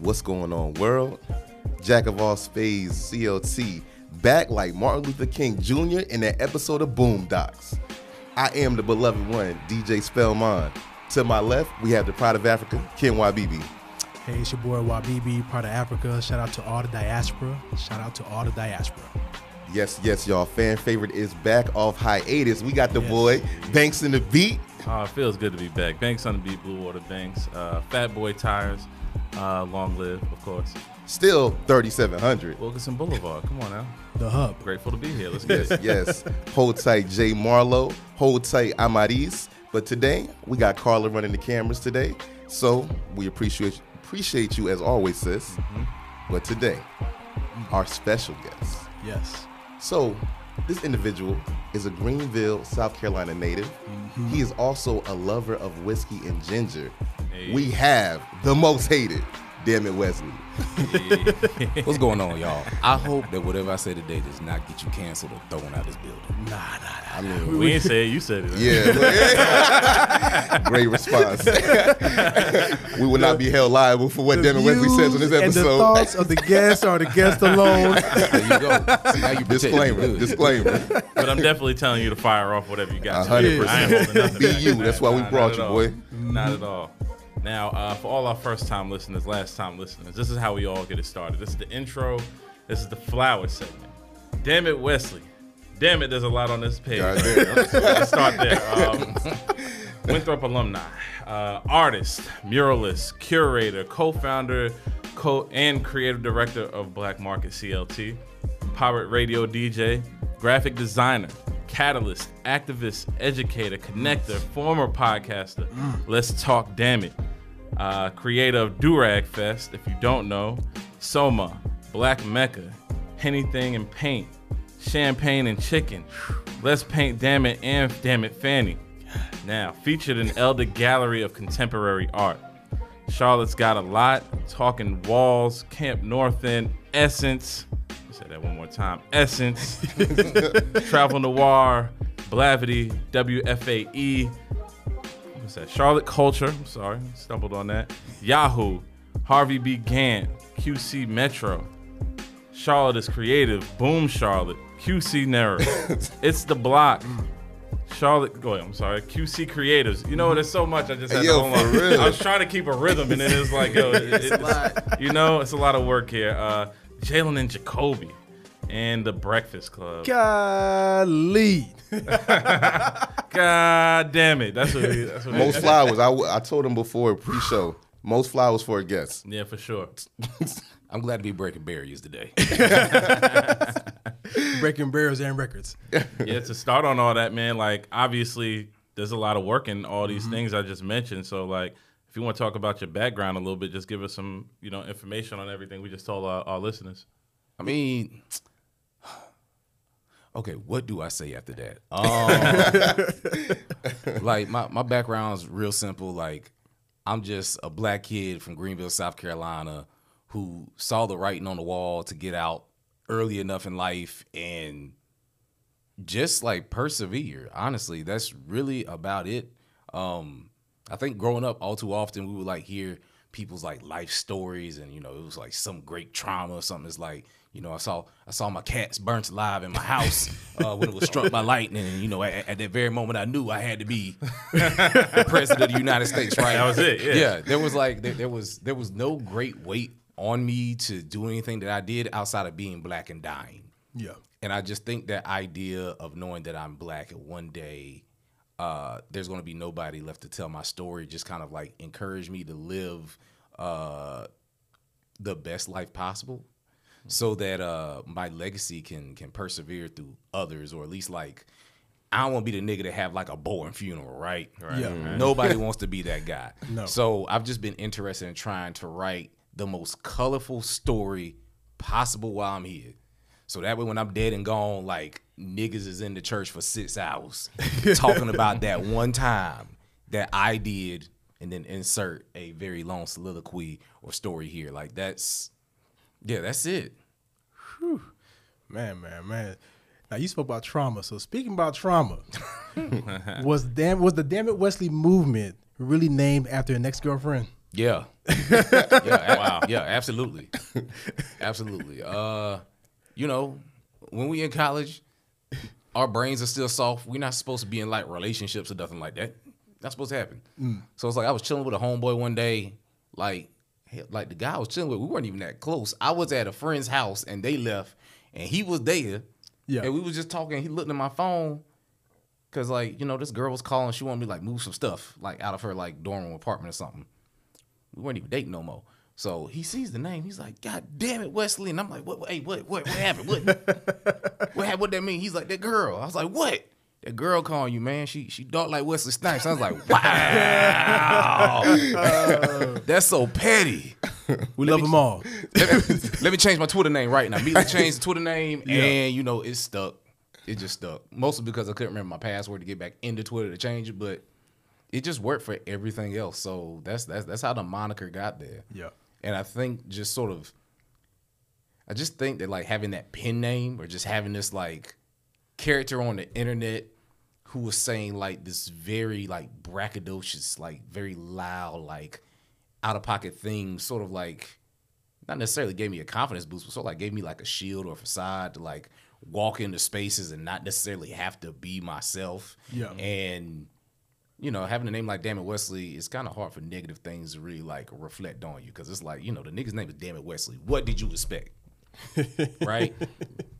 What's going on, world? Jack of all spades, CLT, back like Martin Luther King Jr. in that episode of Boondocks. I am the beloved one, DJ Spellman. To my left, we have the Pride of Africa, Ken Wabibi. Hey, it's your boy Wabibi, pride of Africa. Shout out to all the diaspora. Shout out to all the diaspora. Yes, yes, y'all. Fan favorite is back off hiatus. We got the Yes. boy Banks in the beat. Oh, it feels good to be back. Banks on the beat, Blue Water Banks. Uh, Fat Boy Tires. Uh, long live, of course. Still 3700. Wilkinson Boulevard. Come on now. The hub. Grateful to be here. Let's get it. yes. Hold tight, Jay Marlowe. Hold tight, Amaris. But today, we got Carla running the cameras today. So we appreciate appreciate you as always, sis. But today, our special guest. Yes. So, this individual is a Greenville, South Carolina native. Mm-hmm. He is also a lover of whiskey and ginger. Hey. We have the most hated, damn it, Wesley. What's going on, y'all? I hope that whatever I say today does not get you canceled or thrown out of this building. Nah, nah, nah. I mean, We ain't say it. You said it. yeah. Great response. we will not be held liable for what The damn Wesley says on this episode. And the thoughts of the guest are the guest alone. There you go. See, now you Disclaimer, good. disclaimer. But I'm definitely telling you to fire off whatever you got. A hundred I ain't percent. holding nothing Be you. That's that. why we Nah, brought you, all. boy. Not at all. Now, uh, for all our first time listeners, last time listeners, this is how we all get it started. This is the intro. This is the flower segment. Damn it, Wesley. Damn it, there's a lot on this page. God. Let's start there. Um, Winthrop alumni, uh, artist, muralist, curator, co-founder, co and creative director of Black Market CLT, pirate radio DJ, graphic designer, catalyst, activist, educator, connector, former podcaster. Let's talk, damn it. Uh, creator of Durag Fest, if you don't know, Soma, Black Mecca, Anything and Paint, Champagne and Chicken, Let's Paint Damn It and Damn It Fanny. Now, featured in Elder Gallery of Contemporary Art. Charlotte's got a lot, Talking Walls, Camp North End, Essence. Let me say that one more time. Essence, Travel Noir, Blavity, WFAE, what's that? Charlotte Culture. I'm sorry, stumbled on that. Yahoo, Harvey B. Gantt, QC Metro. Charlotte is creative. Boom, Charlotte. QC Nerve. it's the block. Charlotte, go ahead. I'm sorry. QC Creatives. You know, there's so much. I just had Yo, to hold on. real. I was trying to keep a rhythm, and then it's like, yo, it, it's, you know, it's a lot of work here. Uh, Jalen and Jacoby, and the Breakfast Club. Golly. God damn it. That's what. We, that's what. Most flowers. I, I told him before pre-show. Most flowers for a guest. yeah, for sure. I'm glad to be breaking barriers today. Breaking barriers and records. yeah, to start on all that, man, like obviously there's a lot of work in all these Mm-hmm. things I just mentioned. So like if you want to talk about your background a little bit, just give us some, you know, information on everything we just told our, our listeners. I mean, okay, what do I say after that? Um, like my my background's real simple. Like I'm just a black kid from Greenville, South Carolina, who saw the writing on the wall to get out early enough in life and just like persevere. Honestly, that's really about it. Um, I think growing up, all too often we would like hear people's like life stories, and you know, it was like some great trauma or something. It's like, you know, I saw I saw my cats burnt alive in my house uh, when it was struck by lightning, and you know, at, at that very moment, I knew I had to be the president of the United States. Right? That was it, yeah. yeah. There was like there, there was there was no great weight on me to do anything that I did outside of being black and dying. Yeah. And I just think that idea of knowing that I'm black and one day uh, there's going to be nobody left to tell my story just kind of like encourage me to live uh, the best life possible so that uh, my legacy can can persevere through others or at least like I don't want to be the nigga to have like a boring funeral, right? Right. Yeah. Nobody wants to be that guy. No. So I've just been interested in trying to write the most colorful story possible while I'm here. So that way, when I'm dead and gone, like niggas is in the church for six hours talking about that one time that I did, and then insert a very long soliloquy or story here. Like that's, yeah, that's it. Man, man, man. Now you spoke about trauma. So speaking about trauma, was damn was the Dammit Wesley movement really named after an ex girlfriend? Yeah. yeah. Wow. Yeah, absolutely. absolutely. Uh, you know, when we in college, our brains are still soft. We're not supposed to be in like relationships or nothing like that. Not supposed to happen. Mm. So it's like I was chilling with a homeboy one day, like like the guy I was chilling with, we weren't even that close. I was at a friend's house and they left and he was there. Yeah. And we was just talking. He looked at my phone. Cause like, you know, this girl was calling, she wanted me like move some stuff, like out of her like dorm room apartment or something we weren't even dating no more. So he sees the name. He's like, God damn it, Wesley. And I'm like, what? hey, what? What? What happened? What? what happened? What that mean? He's like, that girl. I was like, what? That girl calling you, man. She she dark like Wesley Snipes. I was like, wow, that's so petty. We love them all. Let me, let me change my Twitter name right now. Immediately change the Twitter name, and you know, it stuck. It just stuck. Mostly because I couldn't remember my password to get back into Twitter to change it, but it just worked for everything else. So that's that's that's how the moniker got there. Yeah. And I think just sort of I just think that like having that pen name or just having this like character on the internet who was saying like this very like braggadocious, like very loud, like out of pocket thing, sort of like not necessarily gave me a confidence boost, but sort of like gave me like a shield or a facade to like walk into spaces and not necessarily have to be myself. Yeah. And you know, having a name like Dammit Wesley, it's kind of hard for negative things to really like reflect on you because it's like, you know, the nigga's name is Dammit Wesley. What did you expect? right?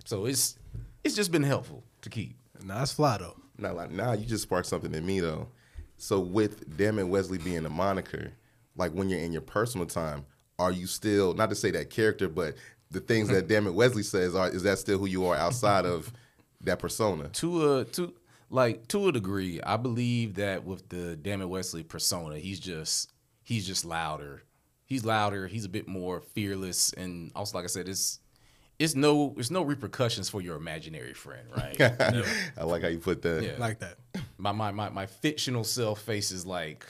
So it's it's just been helpful to keep. Nah, that's fly though. Now, like, now you just sparked something in me though. So with Dammit Wesley being a moniker, like when you're in your personal time, are you still not to say that character, but the things that Dammit Wesley says are is that still who you are outside of that persona? To a to like to a degree, I believe that with the Dammit Wesley persona, he's just he's just louder. He's louder. He's a bit more fearless, and also, like I said, it's it's no it's no repercussions for your imaginary friend, right? I like how you put that. Yeah. Like that. my my my my fictional self faces like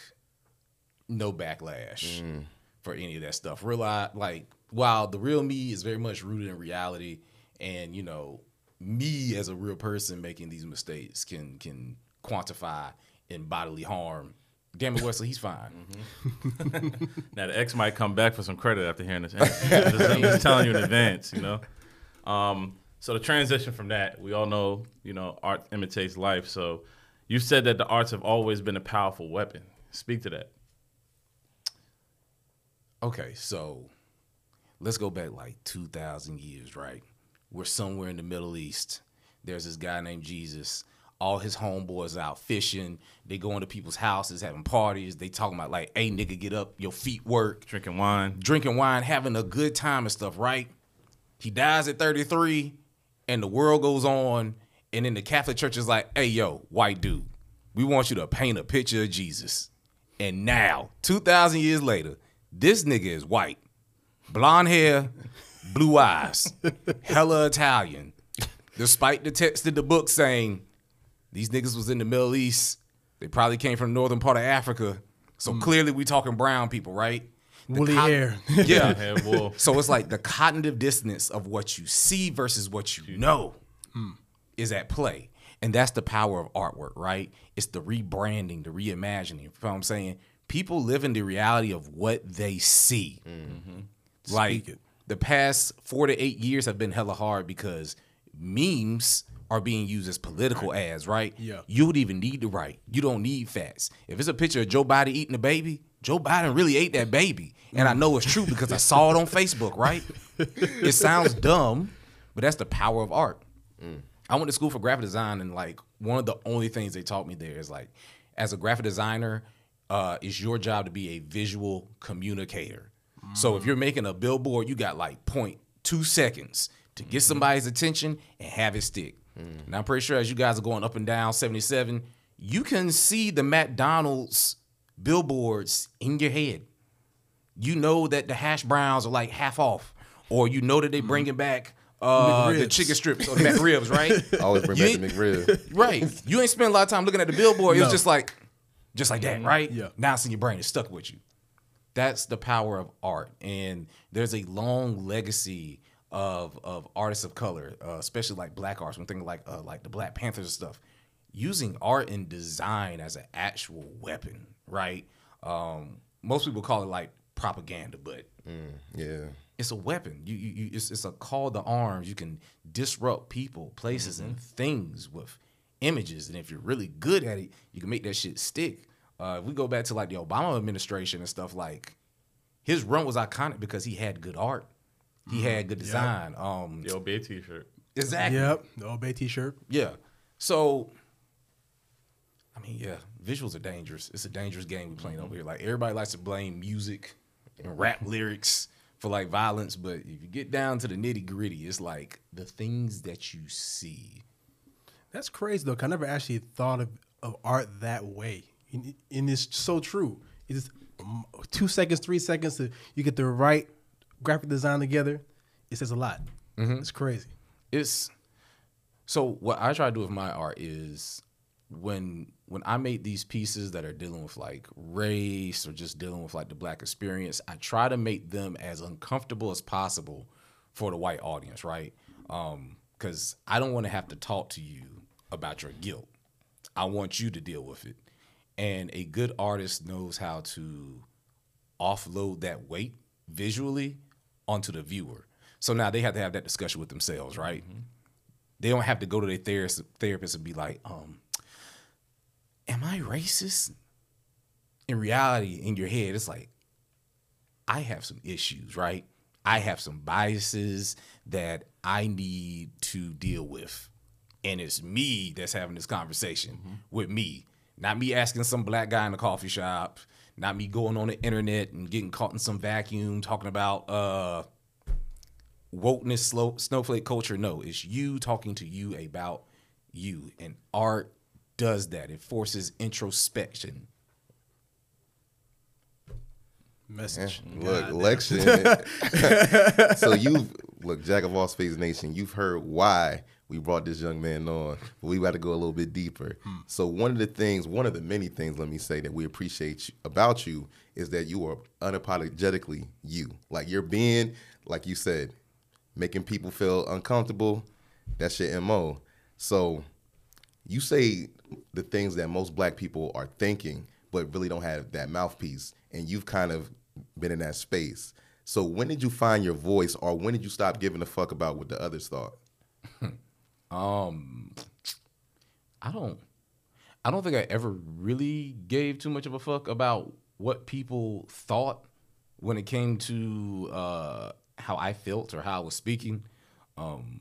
no backlash mm. for any of that stuff. Real I, like while the real me is very much rooted in reality, and you know me as a real person making these mistakes can can quantify in bodily harm. Damn it, Wesley, he's fine. Now the X might come back for some credit after hearing this. I'm just, I'm just telling you in advance, you know. Um, so the transition from that, we all know, you know, art imitates life. So you said that the arts have always been a powerful weapon. Speak to that. Okay, so let's go back like 2,000 years, right? We're somewhere in the Middle East. There's this guy named Jesus. All his homeboys out fishing. They go into people's houses, having parties. They talking about like, hey, nigga, get up, your feet work. Drinking wine. Drinking wine, having a good time and stuff, right? He dies at 33, and the world goes on. And then the Catholic Church is like, hey, yo, white dude, we want you to paint a picture of Jesus. And now, 2,000 years later, this nigga is white, blonde hair, blue eyes, hella Italian. Despite the text in the book saying these niggas was in the Middle East, they probably came from the northern part of Africa. So mm. clearly we talking brown people, right? The Woolly hair. Yeah. So it's like the cognitive dissonance of what you see versus what you know hmm. is at play. And that's the power of artwork, right? It's the rebranding, the reimagining. You know what I'm saying? People live in the reality of what they see. Mm-hmm. Like Speak it. The past four to eight years have been hella hard because memes are being used as political ads, right? Yeah. You would even need to write. You don't need facts. If it's a picture of Joe Biden eating a baby, Joe Biden really ate that baby. And I know it's true because I saw it on Facebook, right? it sounds dumb, but that's the power of art. I went to school for graphic design, and like one of the only things they taught me there is like, as a graphic designer, uh, it's your job to be a visual communicator. So if you're making a billboard, you got like 0.2 seconds to get mm-hmm. somebody's attention and have it stick. Mm. And I'm pretty sure as you guys are going up and down 77, you can see the McDonald's billboards in your head. You know that the hash browns are like half off, or you know that they're mm-hmm. bringing back uh, the chicken strips or the McRibs, right? Always bring You back the McRib. right. You ain't spend a lot of time looking at the billboard. It was just like, just like that, mm-hmm. right? Yeah. Now it's in your brain. It's stuck with you. That's the power of art, and there's a long legacy of of artists of color, uh, especially like black artists. When thinking like uh, like the Black Panthers and stuff, using art and design as an actual weapon, right? Um, most people call it like propaganda, but Yeah. it's a weapon. You, you, you it's, it's a call to arms. You can disrupt people, places, and things with images. And if you're really good at it, you can make that shit stick. Uh, if we go back to like the Obama administration and stuff, like his run was iconic because he had good art, he had good design. Um, The Obey T-shirt. exactly. Yep. The Obey T-shirt. Yeah. So, I mean, yeah, visuals are dangerous. It's a dangerous game we're playing over here. Like everybody likes to blame music and rap lyrics for like violence, but if you get down to the nitty gritty, it's like the things that you see. That's crazy though. I never actually thought of, of art that way, and, it's so true. It's um, two seconds, three seconds to you get the right graphic design together. It says a lot. It's crazy. It's so what I try to do with my art is when when I make these pieces that are dealing with like race or just dealing with like the black experience, I try to make them as uncomfortable as possible for the white audience, right? Um, because I don't want to have to talk to you about your guilt. I want you to deal with it. And a good artist knows how to offload that weight visually onto the viewer. So now they have to have that discussion with themselves, right? They don't have to go to their therapist, therapist and be like, um, am I racist? In reality, in your head, it's like, I have some issues, right? I have some biases that I need to deal with. And it's me that's having this conversation with me, not me asking some black guy in the coffee shop, not me going on the internet and getting caught in some vacuum talking about uh wokeness, slow, snowflake culture. No, it's you talking to you about you. And art does that. It forces introspection. Message. Look, election. so you've look, Jack of all spades nation. You've heard why we brought this young man on, but we got to go a little bit deeper. Hmm. So one of the things, one of the many things, let me say that we appreciate you, about you is that you are unapologetically you. Like you're being, like you said, making people feel uncomfortable. That's your mo. So you say the things that most black people are thinking, but really don't have that mouthpiece. And you've kind of been in that space. So when did you find your voice, or when did you stop giving a fuck about what the others thought? Um, I don't, I don't think I ever really gave too much of a fuck about what people thought when it came to uh, how I felt or how I was speaking. Um,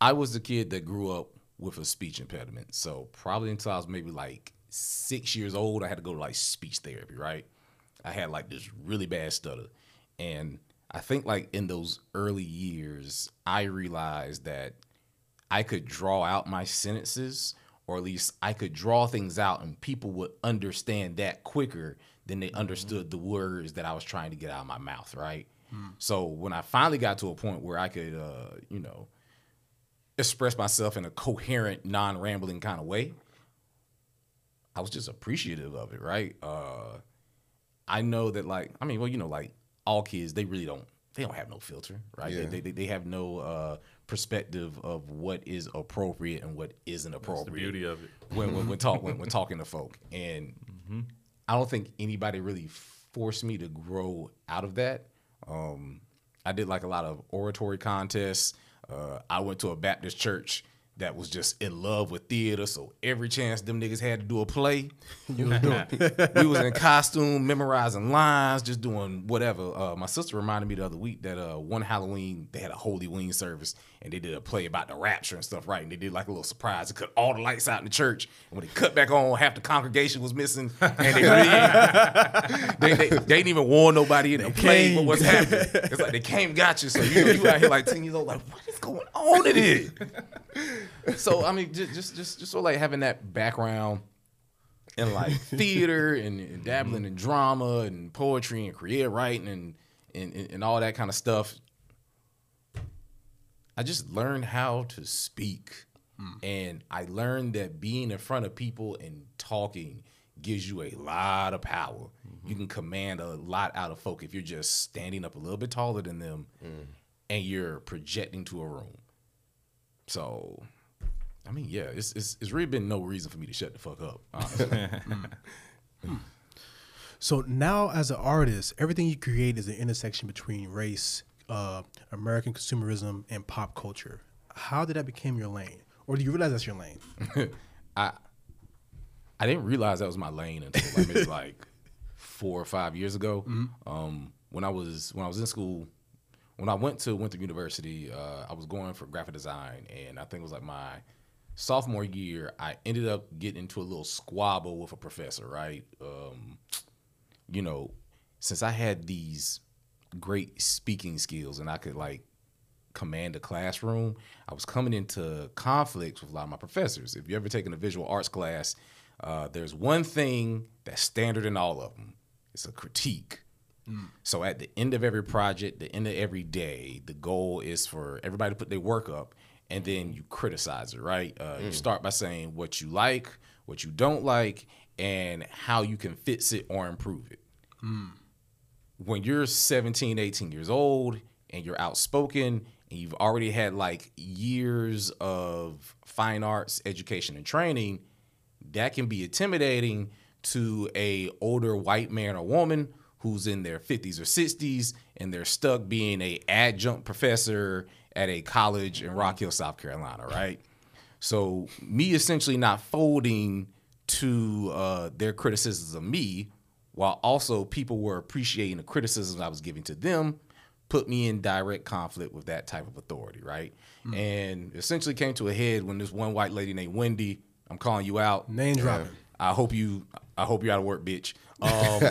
I was the kid that grew up with a speech impediment, so probably until I was maybe like six years old, I had to go to like speech therapy. Right, I had like this really bad stutter, and I think like in those early years, I realized that I could draw out my sentences, or at least I could draw things out, and people would understand that quicker than they understood the words that I was trying to get out of my mouth, right? So when I finally got to a point where I could, uh, you know, express myself in a coherent, non-rambling kind of way, I was just appreciative of it, right? Uh, I know that, like, I mean, well, you know, like all kids, they really don't, they don't have no filter, right? Yeah. They, they, they have no uh, perspective of what is appropriate and what isn't That's appropriate the beauty of it. when when, when talk when, when talking to folk, and I don't think anybody really forced me to grow out of that. Um, I did like a lot of oratory contests. Uh, I went to a Baptist church that was just in love with theater, so every chance them niggas had to do a play, we was in costume, memorizing lines, just doing whatever. Uh, my sister reminded me the other week that uh, one Halloween they had a Holy Wing service and they did a play about the rapture and stuff, right? And they did like a little surprise. They cut all the lights out in the church, and when they cut back on, half the congregation was missing, and they they, they, they didn't even warn nobody in the play what was happening. It's like they came, got you. So you know, you out here like ten years old, like what is going on in it? so I mean, just just just just sort of like having that background in like theater and, and dabbling in drama and poetry and creative writing and and and all that kind of stuff. I just learned how to speak, hmm. and I learned that being in front of people and talking gives you a lot of power. Mm-hmm. You can command a lot out of folk if you're just standing up a little bit taller than them, mm. and you're projecting to a room. So, I mean, yeah, it's, it's it's really been no reason for me to shut the fuck up. Honestly. Hmm. Hmm. So now, as an artist, everything you create is an intersection between race, uh, American consumerism, and pop culture. How did that become your lane, or do you realize that's your lane? I I didn't realize that was my lane until like maybe like four or five years ago. Um, when I was when I was in school, when I went to Winthrop University, uh, I was going for graphic design, and I think it was like my sophomore year. I ended up getting into a little squabble with a professor. Right, um, you know, since I had these great speaking skills and I could like command a classroom, I was coming into conflicts with a lot of my professors. If you ever taken a visual arts class, uh, there's one thing that's standard in all of them. It's a critique. So at the end of every project, the end of every day, the goal is for everybody to put their work up, and then you criticize it. Right? Uh, You start by saying what you like, what you don't like, and how you can fix it or improve it when you're 17, 18 years old and you're outspoken and you've already had like years of fine arts education and training, that can be intimidating to a older white man or woman who's in their 50s or 60s and they're stuck being a adjunct professor at a college in Rock Hill, South Carolina, right? So me essentially not folding to uh, their criticisms of me, while also people were appreciating the criticisms I was giving to them, put me in direct conflict with that type of authority, right? And essentially came to a head when this one white lady named Wendy, I'm calling you out. Name dropping. I hope you I hope you're out of work, bitch. Um,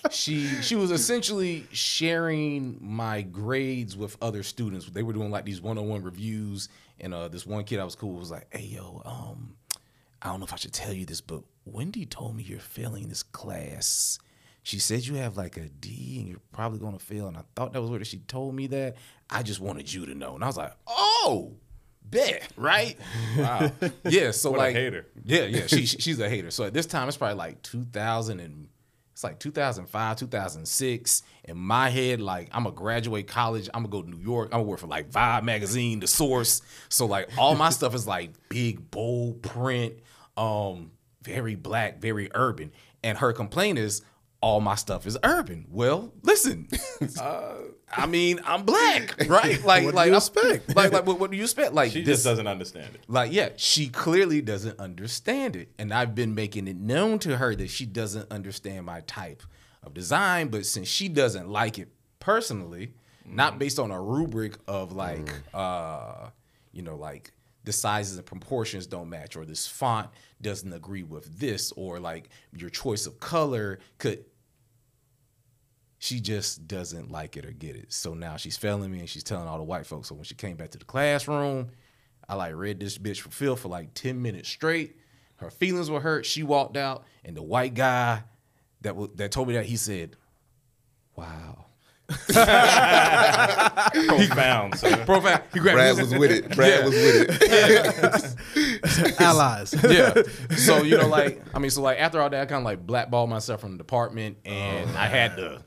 she she was essentially sharing my grades with other students. They were doing like these one-on-one reviews, and uh, this one kid I was cool was like, "Hey yo, um, I don't know if I should tell you this, but Wendy told me you're failing this class. She said you have like a D and you're probably gonna fail. And I thought that was what she told me that. I just wanted you to know. And I was like, oh, bet, right? Wow. yeah. So What a like, hater. Yeah, yeah. She, she- she's a hater. So at this time, it's probably like 2000 and it's like 2005, 2006. In my head, like I'm gonna graduate college. I'm gonna go to New York. I'm gonna work for like Vibe magazine, The Source. So like all my stuff is like big, bold print, um, very black, very urban. And her complaint is all my stuff is urban. Well, listen, uh, I mean, I'm black, right? Like, What do like you I'm- expect? Like, like, what, what do you expect? Like, She this, just doesn't understand it. like, yeah, she clearly doesn't understand it. And I've been making it known to her that she doesn't understand my type of design. But since she doesn't like it personally, not based on a rubric of like, uh, you know, like the sizes and proportions don't match, or this font doesn't agree with this, or like your choice of color could. She just doesn't like it or get it. So now she's failing me and she's telling all the white folks. So when she came back to the classroom, I like read this bitch for Phil for like 10 minutes straight. Her feelings were hurt. She walked out, and the white guy that w- that told me that he said, "Wow." Profound, sir. Profound. He grabbed Brad me. was with it. Brad was with it. Allies. yeah. So you know, like I mean, so like after all that, I kind of like blackballed myself from the department, and I had to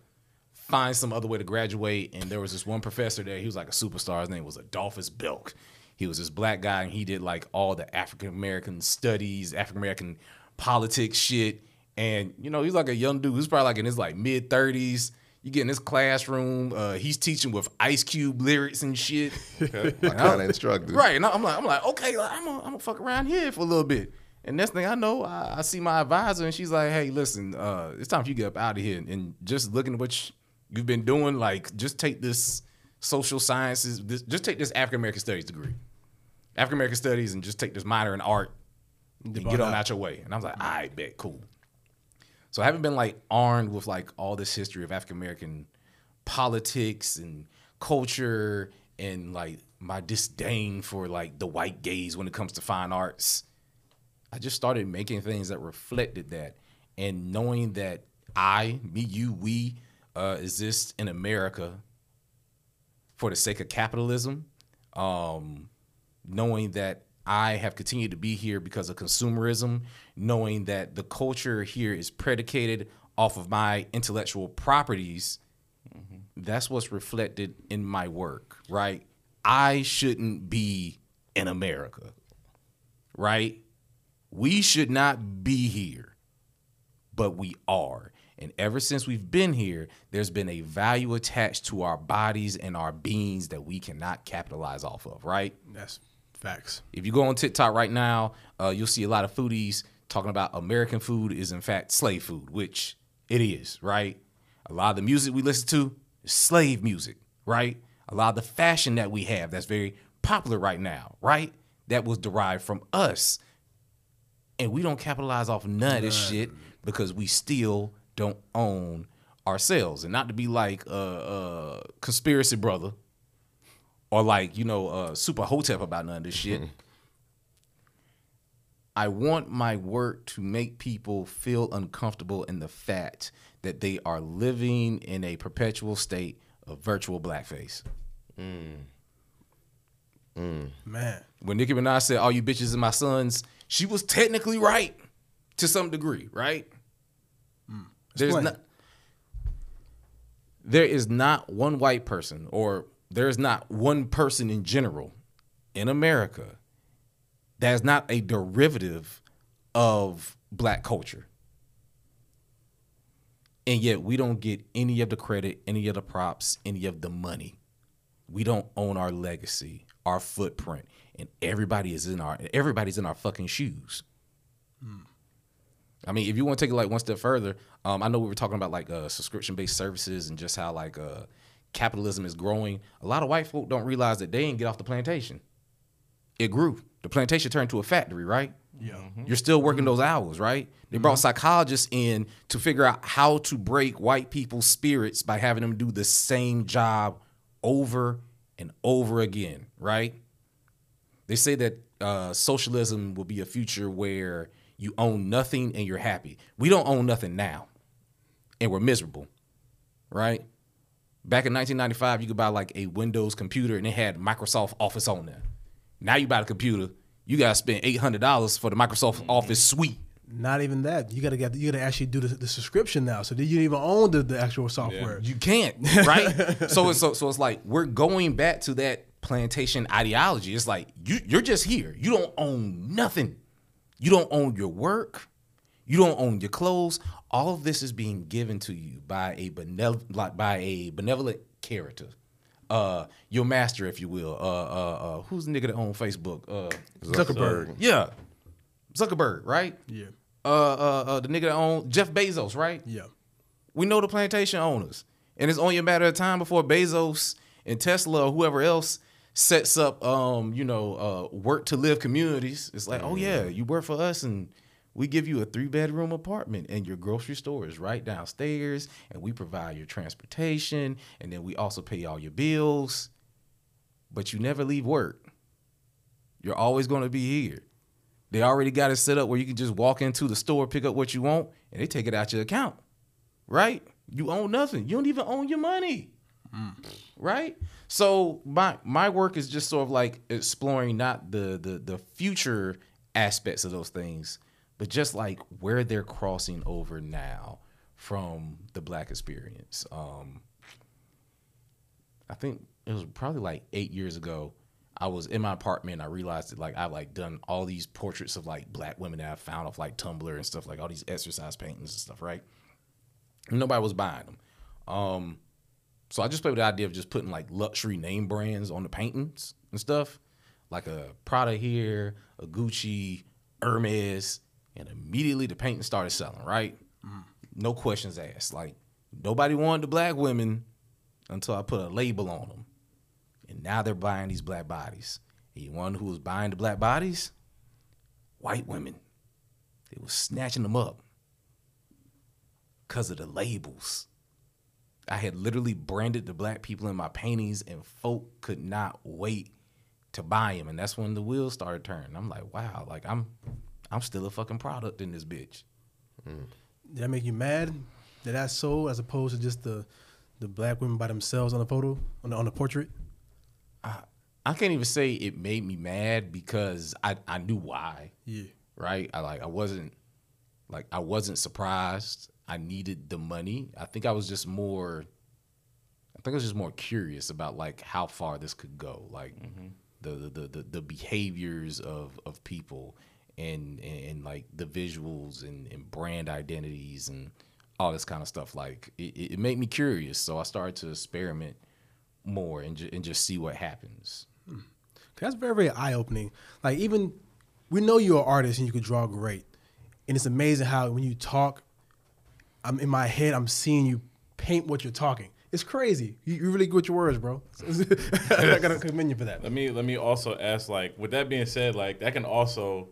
find some other way to graduate. And there was this one professor there. He was like a superstar. His name was Adolphus Belk. He was this black guy, and he did like all the African American studies, African American politics shit. And you know, he's like a young dude. He's probably like in his like mid thirties. You get in this classroom. Uh, he's teaching with Ice Cube lyrics and shit. My kind of instructor. Right, and I'm like, I'm like, okay, like, I'm gonna, I'm gonna fuck around here for a little bit. And next thing I know, I, I see my advisor, and she's like, hey, listen, uh, it's time for you to get up out of here. And just looking at what you've been doing, like, just take this social sciences, this, just take this African American studies degree, African American studies, and just take this minor in art, and get on out your way. And I was like, "I bet, cool. So I haven't been like armed with like all this history of African American politics and culture and like my disdain for like the white gaze when it comes to fine arts. I just started making things that reflected that and knowing that I, me, you, we uh, exist in America for the sake of capitalism. Um, knowing that I have continued to be here because of consumerism, knowing that the culture here is predicated off of my intellectual properties, that's what's reflected in my work, right? I shouldn't be in America, right? We should not be here. but we are. And ever since we've been here, there's been a value attached to our bodies and our beings that we cannot capitalize off of, right? That's facts. If you go on TikTok right now, uh, you'll see a lot of foodies talking about American food is in fact slave food, which it is, right? A lot of the music we listen to is slave music, right? A lot of the fashion that we have that's very popular right now, right? That was derived from us. And we don't capitalize off none of this shit because we still don't own ourselves. And not to be like a uh, uh, conspiracy brother or like, you know, uh, super hotep about none of this shit. Mm-hmm. I want my work to make people feel uncomfortable in the fact that they are living in a perpetual state of virtual blackface. Mm. Mm. Man. When Nicki Minaj said, "All you bitches are my sons," she was technically right to some degree, right? Mm. There's not there is not one white person or there is not one person in general in America that is not a derivative of black culture. And yet we don't get any of the credit, any of the props, any of the money. We don't own our legacy, our footprint, and everybody is in our everybody's in our fucking shoes. I mean, if you want to take it like one step further, um, I know we were talking about like uh, subscription based services and just how like uh, capitalism is growing. A lot of white folk don't realize that they didn't get off the plantation. It grew. The plantation turned to a factory, right? Yeah. You're still working those hours, right? They brought psychologists in to figure out how to break white people's spirits by having them do the same job over and over again, right? They say that uh, socialism will be a future where you own nothing and you're happy. We don't own nothing now, and we're miserable, right? Back in 1995, you could buy like a Windows computer and it had Microsoft Office on there. Now you buy a computer, you gotta spend eight hundred dollars for the Microsoft mm-hmm. Office suite. Not even that. You gotta get. You gotta actually do the, the subscription now. So then you don't even own the, the actual software. You can't, right? so it's so, so it's like we're going back to that plantation ideology. It's like you you're just here. You don't own nothing. You don't own your work. You don't own your clothes. All of this is being given to you by a benevolent, by a benevolent character, uh, your master, if you will. Uh, uh, uh, who's the nigga that owns Facebook? Uh, Zuckerberg. yeah, Zuckerberg, right? Yeah. Uh, uh, uh, the nigga that owns Jeff Bezos, right? Yeah. We know the plantation owners. And it's only a matter of time before Bezos and Tesla or whoever else sets up um, you know, uh work to live communities. It's like, oh yeah, you work for us and we give you a three bedroom apartment and your grocery store is right downstairs and we provide your transportation and then we also pay all your bills. But you never leave work. You're always gonna be here. They already got it set up where you can just walk into the store, pick up what you want, and they take it out your account right? You own nothing. You don't even own your money, right? So my my work is just sort of like exploring not the the the future aspects of those things, but just like where they're crossing over now from the black experience. Um, I think it was probably like eight years ago. I was in my apartment. I realized that like I've like done all these portraits of like black women that I found off like Tumblr and stuff, like all these exercise paintings and stuff, right? Nobody was buying them. Um, so I just played with the idea of just putting like luxury name brands on the paintings and stuff, like a Prada here, a Gucci, Hermes, and immediately the painting started selling. Right? Mm. No questions asked. Like nobody wanted the black women until I put a label on them, and now they're buying these black bodies. And you wonder who was buying the black bodies? White women. They was snatching them up because of the labels. I had literally branded the black people in my paintings, and folk could not wait to buy them. And that's when the wheels started turning. I'm like, wow, like I'm, I'm still a fucking product in this bitch. Did that make you mad that I so as opposed to just the the black women by themselves on the photo on the, on the portrait? I can't even say it made me mad because I, I knew why. Yeah. right? I like I wasn't like I wasn't surprised. I needed the money. I think I was just more I think I was just more curious about like how far this could go. Like the, the the the the behaviors of of people and, and, and like the visuals and, and brand identities and all this kind of stuff. Like it, it made me curious, so I started to experiment more and, ju- and just see what happens. Hmm. That's very, very eye opening. Like even we know you're an artist and you can draw great, and it's amazing how when you talk, I'm in my head. I'm seeing you paint what you're talking. It's crazy. You, you're really good with your words, bro. I gotta commend you for that. Let me let me also ask, like, with that being said, like that can also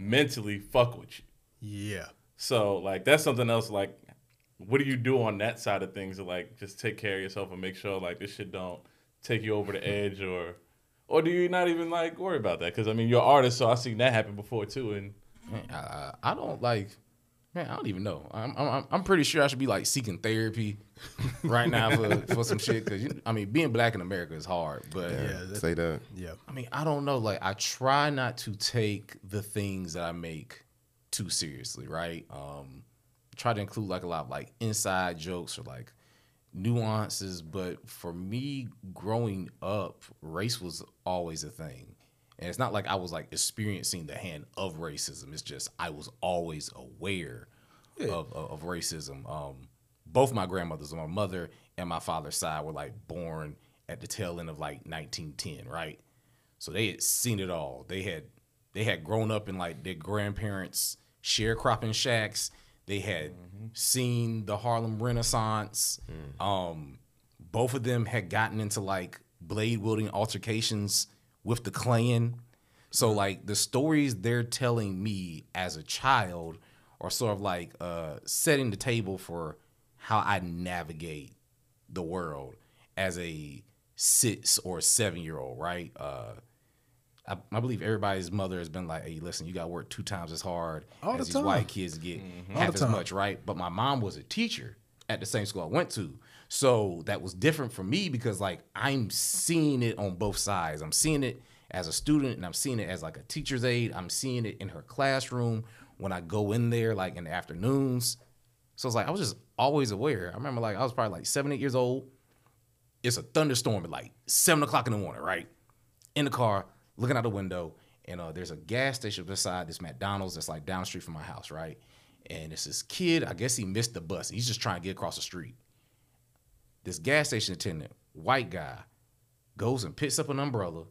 mentally fuck with you. Yeah. So like that's something else. Like, what do you do on that side of things to like just take care of yourself and make sure like this shit don't take you over the edge, or or do you not even like worry about that? Because I mean, you're an artist, so I've seen that happen before too. And Man, I, I I don't like. Man, I don't even know. I'm I'm I'm pretty sure I should be like seeking therapy right now for, for some shit. Cause you, I mean, being black in America is hard. But Yeah. that- Say that. yeah. I mean, I don't know. Like, I try not to take the things that I make too seriously, right? Um, try to include like a lot of like inside jokes or like nuances. But for me, growing up, race was always a thing. And it's not like I was like experiencing the hand of racism. It's just I was always aware of, of, of racism. Um, both my grandmothers, on my mother and my father's side, were like born at the tail end of like 1910, right? So they had seen it all. They had they had grown up in like their grandparents' sharecropping shacks. They had seen the Harlem Renaissance. Um, both of them had gotten into like blade wielding altercations with the Klan. So like the stories they're telling me as a child are sort of like uh, setting the table for how I navigate the world as a six or seven year old, right? Uh, I, I believe everybody's mother has been like, "Hey, listen, you got to work two times as hard All the as these time. white kids get All half the as much, right?" But my mom was a teacher at the same school I went to, so that was different for me because like I'm seeing it on both sides. I'm seeing it as a student, and I'm seeing it as like a teacher's aide. I'm seeing it in her classroom when I go in there, like in the afternoons. So it's like I was just always aware. I remember like I was probably like seven, eight years old. It's a thunderstorm at like seven o'clock in the morning, right? In the car, looking out the window, and uh, there's a gas station beside this McDonald's that's like down the street from my house, right? And it's this kid. I guess he missed the bus. He's just trying to get across the street. This gas station attendant, white guy, goes and picks up an umbrella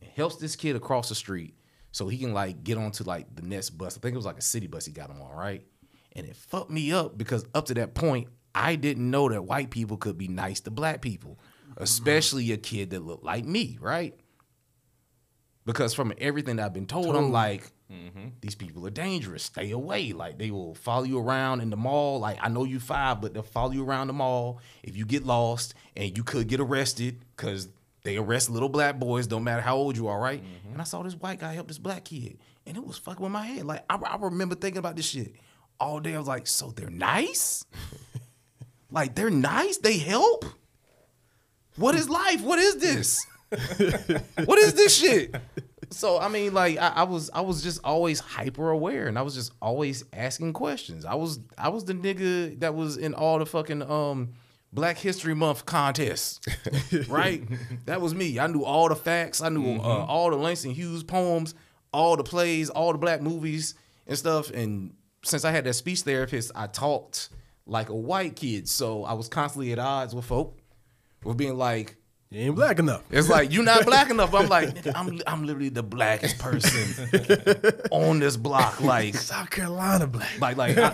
and helps this kid across the street so he can like get onto like the next bus. I think it was like a city bus he got him on, right? And it fucked me up because up to that point, I didn't know that white people could be nice to black people, mm-hmm. especially a kid that looked like me, right? Because from everything I've been told, I'm like, Mm-hmm. these people are dangerous. Stay away. Like they will follow you around in the mall. Like I know you five, but they'll follow you around the mall. If you get lost and you could get arrested, because they arrest little black boys, don't matter how old you are, right? Mm-hmm. And I saw this white guy help this black kid, and it was fucking with my head. Like I, I remember thinking about this shit all day. I was like, so they're nice. like they're nice. They help. What is life? What is this? what is this shit? So I mean, like I, I was, I was just always hyper aware, and I was just always asking questions. I was, I was the nigga that was in all the fucking um Black History Month contests, right? that was me. I knew all the facts. I knew uh, all the Langston Hughes poems, all the plays, all the black movies and stuff. And since I had that speech therapist, I talked like a white kid, so I was constantly at odds with folk, with being like. You ain't black enough. It's like you're not black enough. I'm like, I'm I'm literally the blackest person on this block. Like, South Carolina black. like, like, I,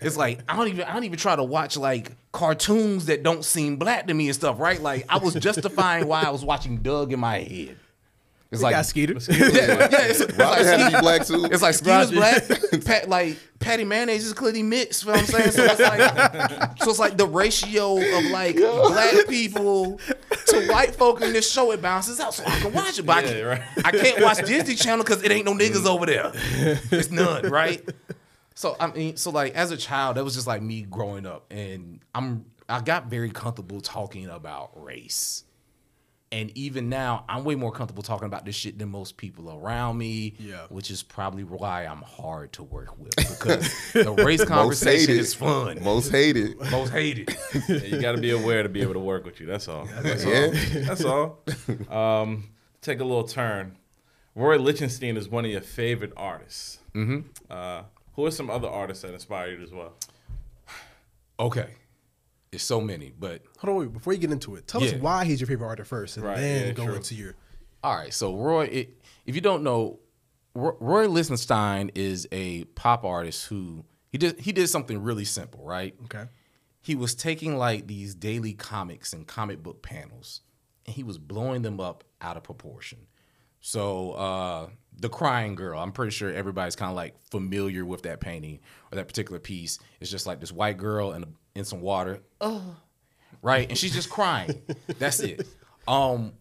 it's like I don't even I don't even try to watch like cartoons that don't seem black to me and stuff. Right? Like, I was justifying why I was watching Doug in my head. It's We like got Skeeter. yeah, yeah, it's, it's Robin like had to be black too. it's like Skeeter's Roger. black. Pat, like Patti Mayonnaise is clearly mixed. You know what I'm saying? So it's like, so it's like the ratio of like black people to white folk in this show. It balances out, so I can watch it. But I, can't, right. I can't watch Disney Channel because it ain't no niggas over there. It's none, right? So I mean, so like as a child, that was just like me growing up, and I'm I got very comfortable talking about race. And even now, I'm way more comfortable talking about this shit than most people around me. Yeah. Which is probably why I'm hard to work with because the race conversation is fun. Most hated. Most hated. Yeah, you got to be aware to be able to work with you. That's all. That's Yeah. all. That's all. Um, take a little turn. Roy Lichtenstein is one of your favorite artists. Mm-hmm. Uh, who are some other artists that inspire you as well? Okay. It's so many, but Hold on, wait, before you get into it, tell Yeah. us why he's your favorite artist first, and Right, then yeah, go true. into your. All right, so Roy, it, if you don't know, Roy Lichtenstein is a pop artist who he did he did something really simple, right? Okay. He was taking like these daily comics and comic book panels, and he was blowing them up out of proportion. So uh, the crying girl, I'm pretty sure everybody's kind of like familiar with that painting or that particular piece. It's just like this white girl in in some water, oh, right, and she's just crying. That's it. Um,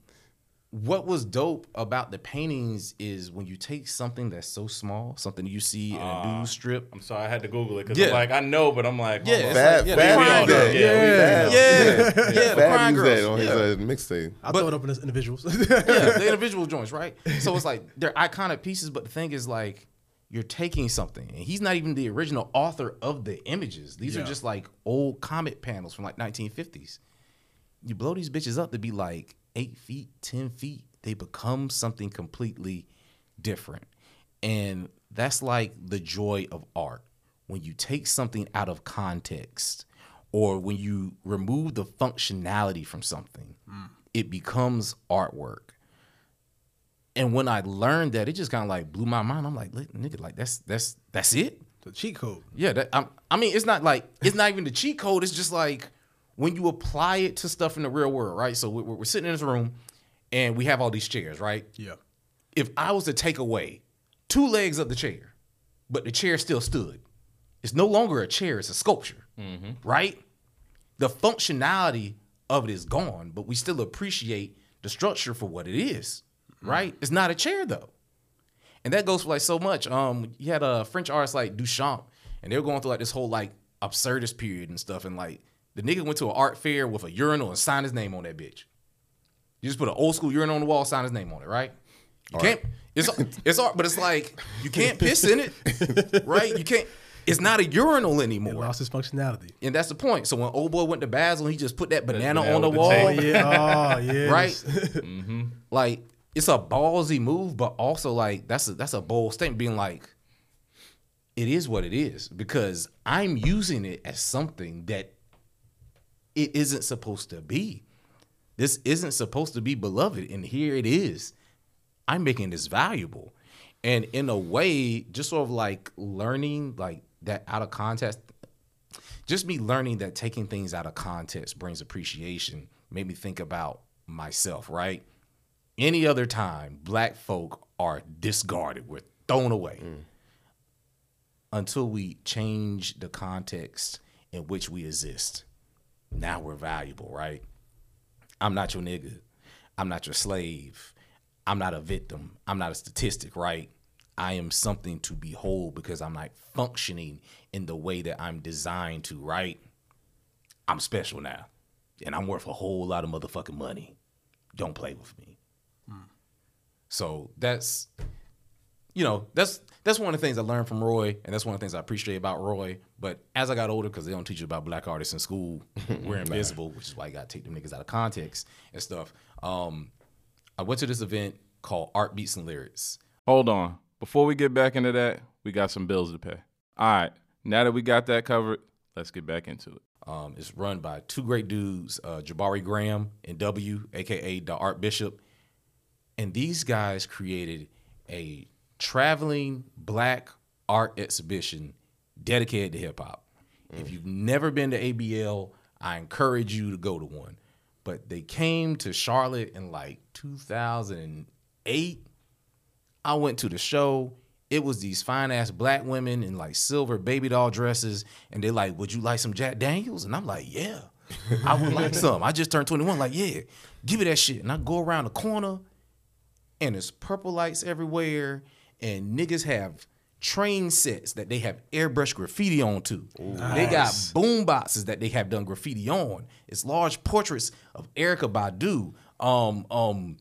what was dope about the paintings is when you take something that's so small, something you see in a news strip. I'm sorry, I had to Google it because Yeah. I'm like, I know, but I'm like, Yeah, hold Fab, like, yeah, Fab the used crying that. girl. Yeah, Yeah, Yeah, yeah, the Fab crying used girls. that on his Yeah. uh, mixtape. I'll But- throw it up as individuals. yeah, the individual joints, right? So it's like they're iconic pieces, but the thing is like you're taking something, and he's not even the original author of the images. These are just like old comic panels from like 1950s. You blow these bitches up to be like eight feet, ten feet, they become something completely different, and that's like the joy of art. When you take something out of context or when you remove the functionality from something mm. it becomes artwork. And when i learned that it just kind of like blew my mind. I'm like "Li- nigga like that's that's that's it? The cheat code. yeah that, I'm, i mean it's not like it's not even the cheat code. It's just like when you apply it to stuff in the real world right so we're, we're sitting in this room and we have all these chairs right Yeah. if I was to take away two legs of the chair, but the chair still stood, it's no longer a chair, it's a sculpture, right? The functionality of it is gone, but we still appreciate the structure for what it is, right? It's not a chair though. And that goes for like so much. Um, you had a French artist like Duchamp, and they were going through like this whole like absurdist period and stuff. And like the nigga went to an art fair with a urinal and signed his name on that bitch. You just put an old school urinal on the wall, sign his name on it, right? You can't. It's it's art, but it's like you can't piss in it, right? You can't. It's not a urinal It anymore, lost its functionality. and that's the point. So when old boy went to Basel, he just put that banana banana on the the wall, tape. Oh, yeah. Oh, yeah. right? Mm-hmm. Like it's a ballsy move, but also like that's a that's a bold statement, being like, it is what it is because I'm using it as something that it isn't supposed to be. This isn't supposed to be beloved, and here it is. I'm making this valuable, and in a way, just sort of like learning like that out of context. Just me learning that taking things out of context brings appreciation made me think about myself. Right? Any other time, black folk are discarded, we're thrown away mm. until we change the context in which we exist. Now we're valuable, right? I'm not your nigga. I'm not your slave. I'm not a victim. I'm not a statistic, right? I am something to behold because I'm like functioning in the way that I'm designed to, right? I'm special now. And I'm worth a whole lot of motherfucking money. Don't play with me. Hmm. So that's you know, that's that's one of the things I learned from Roy, and that's one of the things I appreciate about Roy. But as I got older, because they don't teach you about black artists in school, we're invisible, which is why you gotta take them niggas out of context and stuff. Um, I went to this event called Art Beats and Lyrics. Hold on. Before we get back into that, we got some bills to pay. All right. Now that we got that covered, let's get back into it. Um, it's run by two great dudes, uh, Jabari Graham and W, aka the Art Bishop. And these guys created a traveling black art exhibition dedicated to hip hop. If mm. you've never been to ABL, I encourage you to go to one. But they came to Charlotte in like 2008. I went to the show. It was these fine ass black women in like silver baby doll dresses, and they're like, "Would you like some Jack Daniels?" And I'm like, "Yeah, I would like some." I just turned 21. Like, yeah, give me that shit. And I go around the corner, and there's purple lights everywhere, and niggas have train sets that they have airbrush graffiti on too. They got boom boxes that they have done graffiti on. It's large portraits of Erykah Badu. Um, um,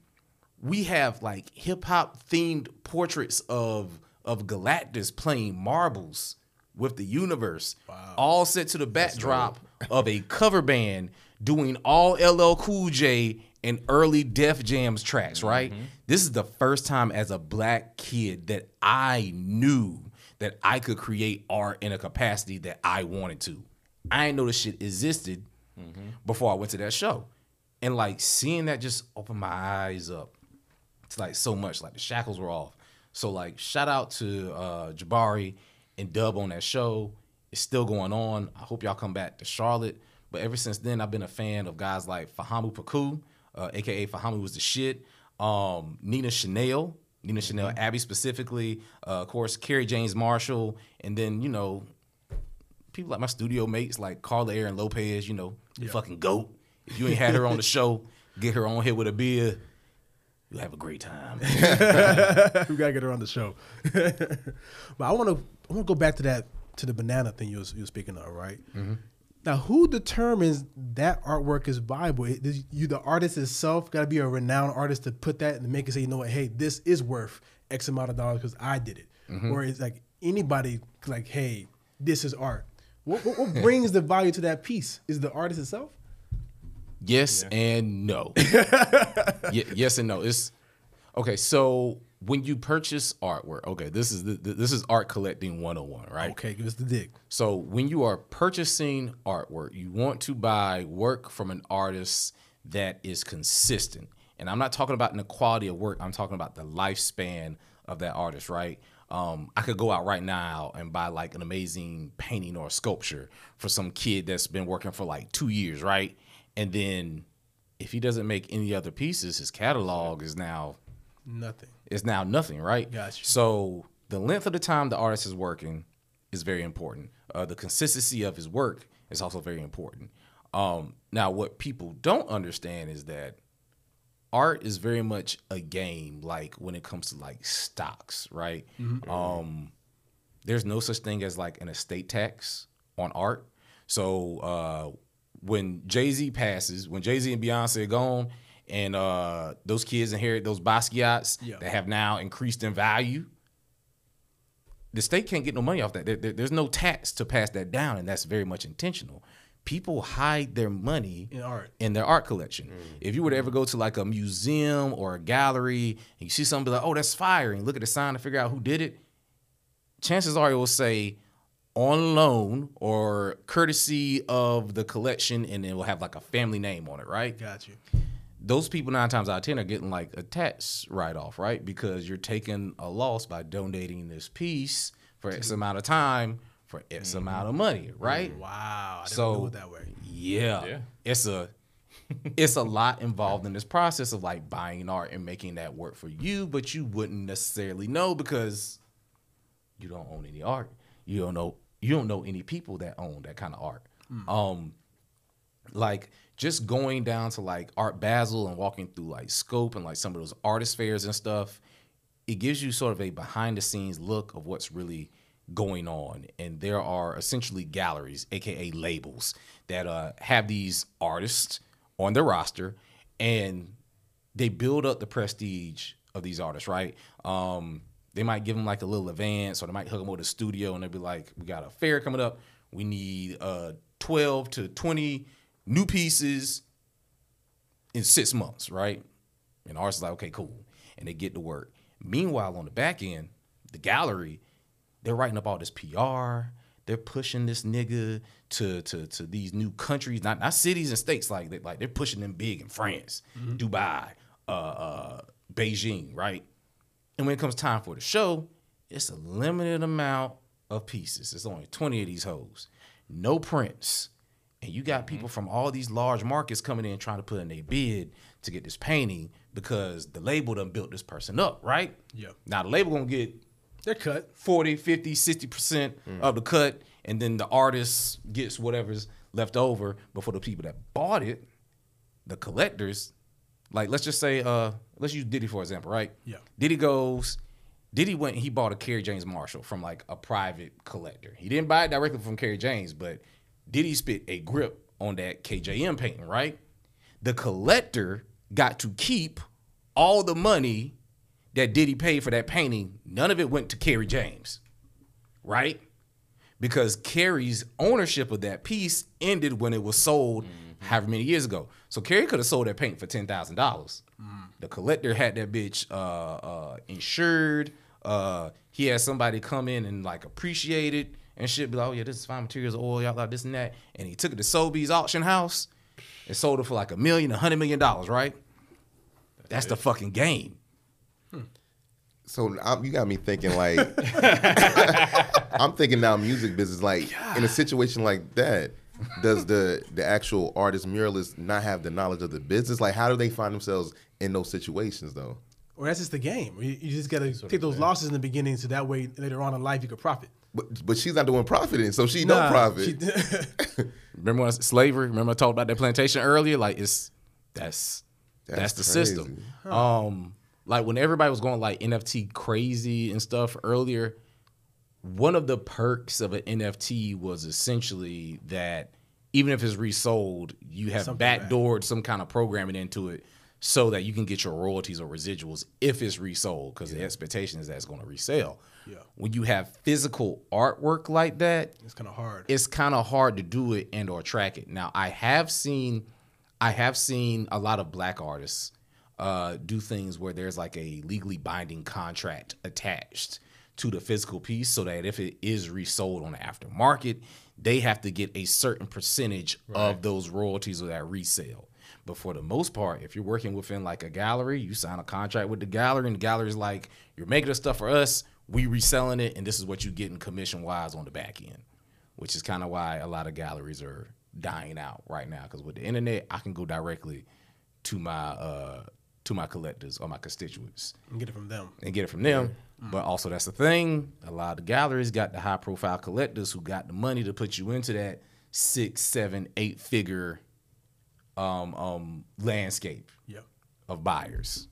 we have like hip hop themed portraits of of Galactus playing marbles with the universe, all set to the backdrop of a cover band doing all LL Cool J and early Def Jams tracks. Right, this is the first time as a black kid that I knew that I could create art in a capacity that I wanted to. I didn't know this shit existed before I went to that show. And like seeing that just opened my eyes up to like so much. Like the shackles were off. So like shout out to uh Jabari and Dub on that show. It's still going on. I hope y'all come back to Charlotte. But ever since then, I've been a fan of guys like Fahamu Pecou, uh, aka Fahamu was the shit. Um, Nina Chanel, Nina Chanel, Abney specifically, uh, of course, Kerry James Marshall, and then you know people like my studio mates like Carla Aaron Lopez, you know, the fucking goat. If you ain't had her on the show, get her on here with a beer. You'll have a great time. we gotta get her on the show. but I want to I want to go back to that to the banana thing you was, you were speaking of, right? Now, who determines that artwork is viable? It- you, the artist itself, got to be a renowned artist to put that and make it say, you know what, hey, this is worth X amount of dollars because I did it. Mm-hmm. Or it's like anybody like, hey, this is art. What, what, what brings the value to that piece? Is the artist itself? Yes and no. Ye- yes and no. It's okay. So when you purchase artwork, okay, this is the, this is art collecting 101, right? Okay, give us the dig. So when you are purchasing artwork, you want to buy work from an artist that is consistent. And I'm not talking about in the quality of work, I'm talking about the lifespan of that artist, right? Um, I could go out right now and buy like an amazing painting or sculpture for some kid that's been working for like two years, right? And then if he doesn't make any other pieces, his catalog is now Nothing. Is now nothing, right? Gotcha. So the length of the time the artist is working is very important. Uh, the consistency of his work is also very important. Um, now, what people don't understand is that art is very much a game. Like when it comes to like stocks, right? Um, there's no such thing as like an estate tax on art. So uh, when Jay Z passes, when Jay Z and Beyonce are gone, and uh, those kids inherit those Basquiat's Yeah. that have now increased in value, the state can't get no money off that. There- there- there's no tax to pass that down, and that's very much intentional. People hide their money In art. in their art collection. If you were to ever go to like a museum or a gallery and you see something like, oh, that's fire, and look at the sign to figure out who did it, chances are it will say on loan or courtesy of the collection, and it will have like a family name on it, right? Got you. Those people nine times out of ten are getting like a tax write off, right? Because you're taking a loss by donating this piece for X amount of time for X amount of money, right? Wow. I didn't So- it that way. Yeah. Yeah. It's a it's a lot involved in this process of like buying art and making that work for you, but you wouldn't necessarily know because you don't own any art. You don't know you don't know any people that own that kind of art. Um like just going down to like Art Basel and walking through like Scope and like some of those artist fairs and stuff, it gives you sort of a behind the scenes look of what's really going on. And there are essentially galleries, aka labels, that uh, have these artists on their roster and they build up the prestige of these artists, right? Um, they might give them like a little advance, or they might hook them with a studio, and they'll be like, "We got a fair coming up. We need uh, twelve to twenty new pieces in six months, right?" And the artist's like, "Okay, cool," and they get to work. Meanwhile, on the back end, the gallery, they're writing up all this PR. They're pushing this nigga to to to these new countries, not not cities and states like they like they're pushing them big in France, Dubai, uh, uh, Beijing, right? And when it comes time for the show, it's a limited amount of pieces. It's only 20 of these hoes. No prints. And you got people from all these large markets coming in trying to put in a bid to get this painting because the label done built this person up, right? Yeah. Now the label gonna get They're cut. 40, 50, 60% of the cut, and then the artist gets whatever's left over. But for the people that bought it, the collectors, like let's just say, uh, let's use Diddy for example, right? Yeah. Diddy goes, Diddy went and he bought a Kerry James Marshall from like a private collector. He didn't buy it directly from Kerry James, but Diddy spit a grip on that KJM painting, right? The collector got to keep all the money that Diddy paid for that painting. None of it went to Kerry James, right? Because Kerry's ownership of that piece ended when it was sold however many years ago. So Kerry could have sold that paint for ten thousand dollars. The collector had that bitch uh, uh, insured, Uh, he had somebody come in and like appreciate it and shit. Be like, oh yeah, this is fine materials, oil, y'all like this and that. And he took it to Sotheby's auction house and sold it for like a million, a hundred million dollars, right? That's the fucking game. Hmm. So I'm, you got me thinking like, I'm thinking now music business. Like in a situation like that, does the the actual artist muralist not have the knowledge of the business? Like, how do they find themselves in those situations though? Or that's just the game. You, you just got to take those losses in the beginning, so that way later on in life you could profit. But but she's not doing profiting, so she no profit. she- Remember when slavery? Remember I talked about that plantation earlier? Like it's that's that's, That's the system. Um, like when everybody was going like NFT crazy and stuff earlier, one of the perks of an NFT was essentially that even if it's resold, you have Something back. backdoored some kind of programming into it so that you can get your royalties or residuals if it's resold because the expectation is that it's going to resell. Yeah. When you have physical artwork like that, it's kind of hard. it's kind of hard to do it and or track it. Now I have seen I have seen a lot of black artists uh, do things where there's like a legally binding contract attached to the physical piece so that if it is resold on the aftermarket, they have to get a certain percentage of those royalties of that resale. But for the most part, if you're working within like a gallery, you sign a contract with the gallery, and the gallery's like, you're making this stuff for us, we reselling it, and this is what you getting commission wise on the back end which is kind of why a lot of galleries are dying out right now. Because with the internet, I can go directly to my uh, to my collectors or my constituents and get it from them. and get it from them. But also, that's the thing. A lot of the galleries got the high profile collectors who got the money to put you into that six, seven, eight figure um, um, landscape Yeah. of buyers.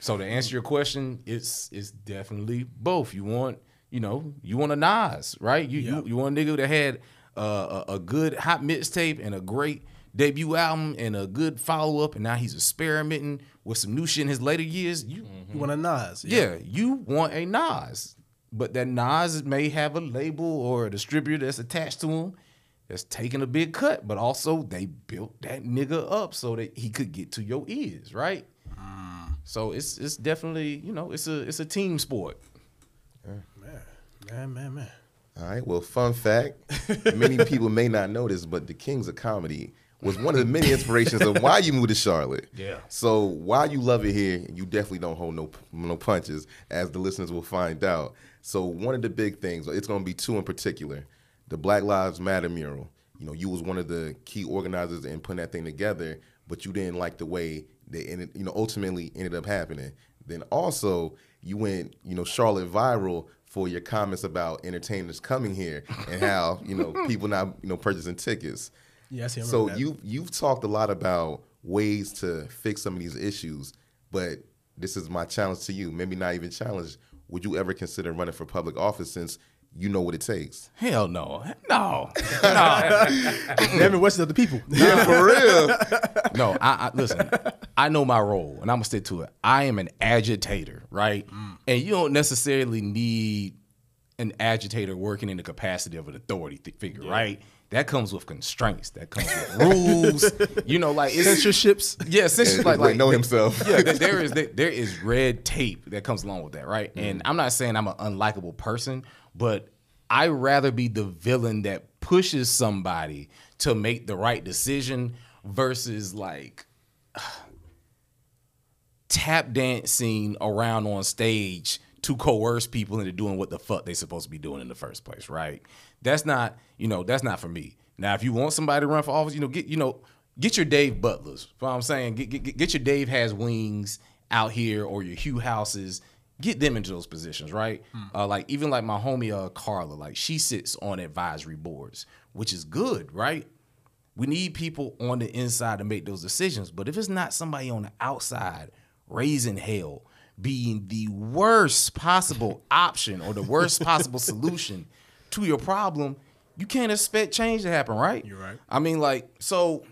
So to answer your question, it's it's definitely both. You want you know you want a Nas, right? You Yep. you, you want a nigga that had uh, a, a good hot mixtape and a great debut album and a good follow up, and now he's experimenting with some new shit in his later years. You You want a Nas? yeah, you want a Nas, but that Nas may have a label or a distributor that's attached to him that's taking a big cut, but also they built that nigga up so that he could get to your ears, right? So it's it's definitely you know it's a it's a team sport. Man, man, man, man. All right. Well, fun fact: many people may not know this, but the Kings of Comedy was one of the many inspirations of why you moved to Charlotte. Yeah. So why you love it here, you definitely don't hold no no punches, as the listeners will find out. So one of the big things, it's going to be two in particular: the Black Lives Matter mural. You know, you was one of the key organizers in putting that thing together, but you didn't like the way they ended. You know, ultimately ended up happening. Then also you went, you know, Charlotte viral for your comments about entertainers coming here and how you know people not you know purchasing tickets. Yeah, see. I So that. you you've talked a lot about ways to fix some of these issues, but this is my challenge to you. Maybe not even challenge. Would you ever consider running for public office since you know what it takes? Hell no, no, no, Damn it, what's the other people? Yeah, for real. no. I, I listen. I know my role, and I'm gonna stick to it. I am an agitator, right? Mm. And you don't necessarily need an agitator working in the capacity of an authority th- figure, right? That comes with constraints. That comes with rules. you know, like it's Censorships. Yeah, essentially, like, like know himself. yeah, there- there is there is red tape that comes along with that, right? And mm. I'm not saying I'm an unlikable person, but I rather be the villain that pushes somebody to make the right decision versus like tap dancing around on stage to coerce people into doing what the fuck they supposed to be doing in the first place, right? That's not, you know, that's not for me. Now, if you want somebody to run for office, you know, get, you know, get your Dave Butlers. You know what I'm saying? Get, get, get your Dave has wings out here or your Hugh Houses. Get them into those positions, right? Uh, like even like my homie uh, Carla, like she sits on advisory boards, which is good, right? We need people on the inside to make those decisions. But if it's not somebody on the outside raising hell, being the worst possible option or the worst possible solution to your problem, you can't expect change to happen, right? You're right. I mean, like, so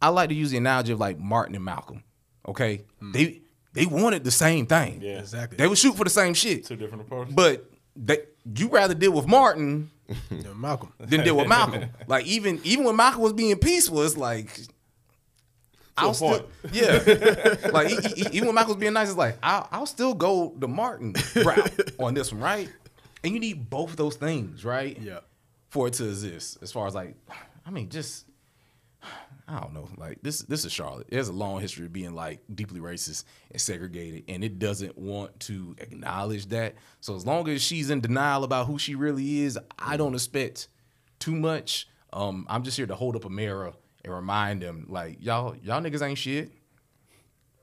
I like to use the analogy of like Martin and Malcolm. Okay, they they wanted the same thing. Yeah. Exactly. They would shoot for the same shit, Two different approaches. but they, you rather deal with Martin Yeah, Malcolm. than deal with Malcolm. like even even when Malcolm was being peaceful, it's like I'll still, yeah. like e- e- even when Michael's being nice, it's like I'll, I'll still go the Martin route on this one, right? And you need both of those things, right? Yeah. For it to exist, as far as like, I mean, just I don't know. Like this, this is Charlotte. It has a long history of being like deeply racist and segregated, and it doesn't want to acknowledge that. So as long as she's in denial about who she really is, I don't expect too much. Um, I'm just here to hold up a mirror and remind them, like y'all, y'all niggas ain't shit.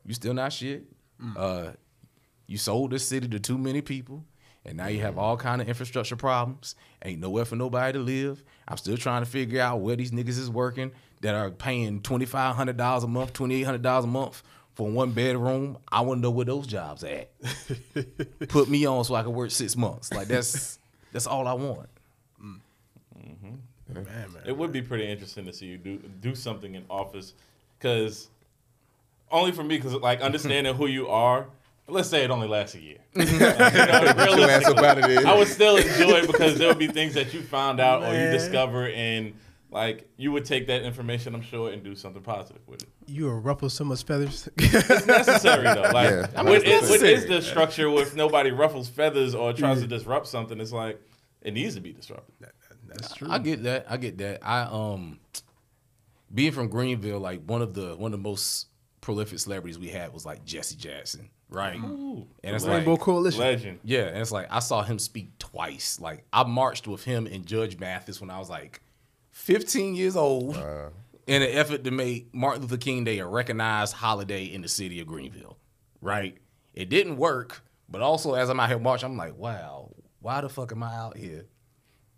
You still not shit. Uh, you sold this city to too many people, and now you have all kind of infrastructure problems. Ain't nowhere for nobody to live. I'm still trying to figure out where these niggas is working that are paying twenty five hundred dollars a month, twenty eight hundred dollars a month for one bedroom. I want to know where those jobs at. Put me on so I can work six months. Like that's that's all I want. Mm-hmm. Man, man. It would be pretty interesting to see you do do something in office, because only for me, because like understanding who you are. Let's say it only lasts a year. You know, Your ass realistically, up out of there. I would still enjoy it because there would be things that you found out or you Man. discover, and like you would take that information, I'm sure, and do something positive with it. You will ruffle so much feathers. It's necessary though. Like Yeah. I mean, what, it's is, what is the structure if nobody ruffles feathers or tries to disrupt something? It's like it needs to be disrupted. That's true. I get that. I get that. I um being from Greenville, like one of the one of the most prolific celebrities we had was like Jesse Jackson, right? and it's like Rainbow Coalition. Legend. yeah, and it's like I saw him speak twice. Like I marched with him and Judge Mathis when I was like 15 years old in an effort to make Martin Luther King Day a recognized holiday in the city of Greenville. Right? It didn't work, but also as I'm out here marching, I'm like, wow, why the fuck am I out here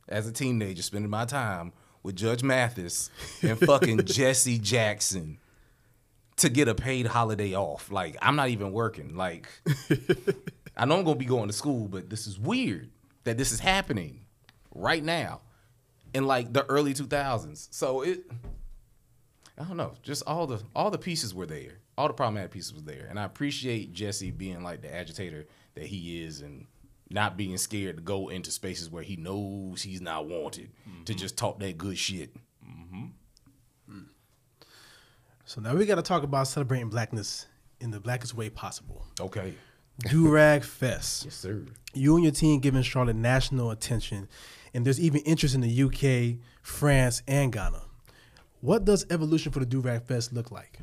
as a teenager spending my time with Judge Mathis and fucking Jesse Jackson to get a paid holiday off? Like, I'm not even working. Like, I know I'm gonna be going to school, but this is weird that this is happening right now in like the early 2000s. So it, I don't know, just all the all the pieces were there, all the problematic pieces were there, and I appreciate Jesse being like the agitator that he is and not being scared to go into spaces where he knows he's not wanted to mm-hmm. just talk that good shit. So now we got to talk about celebrating blackness in the blackest way possible. Okay, Do Rag Fest. yes sir. You and your team giving Charlotte national attention, and there's even interest in the UK, France, and Ghana. What does evolution for the Do Rag Fest look like?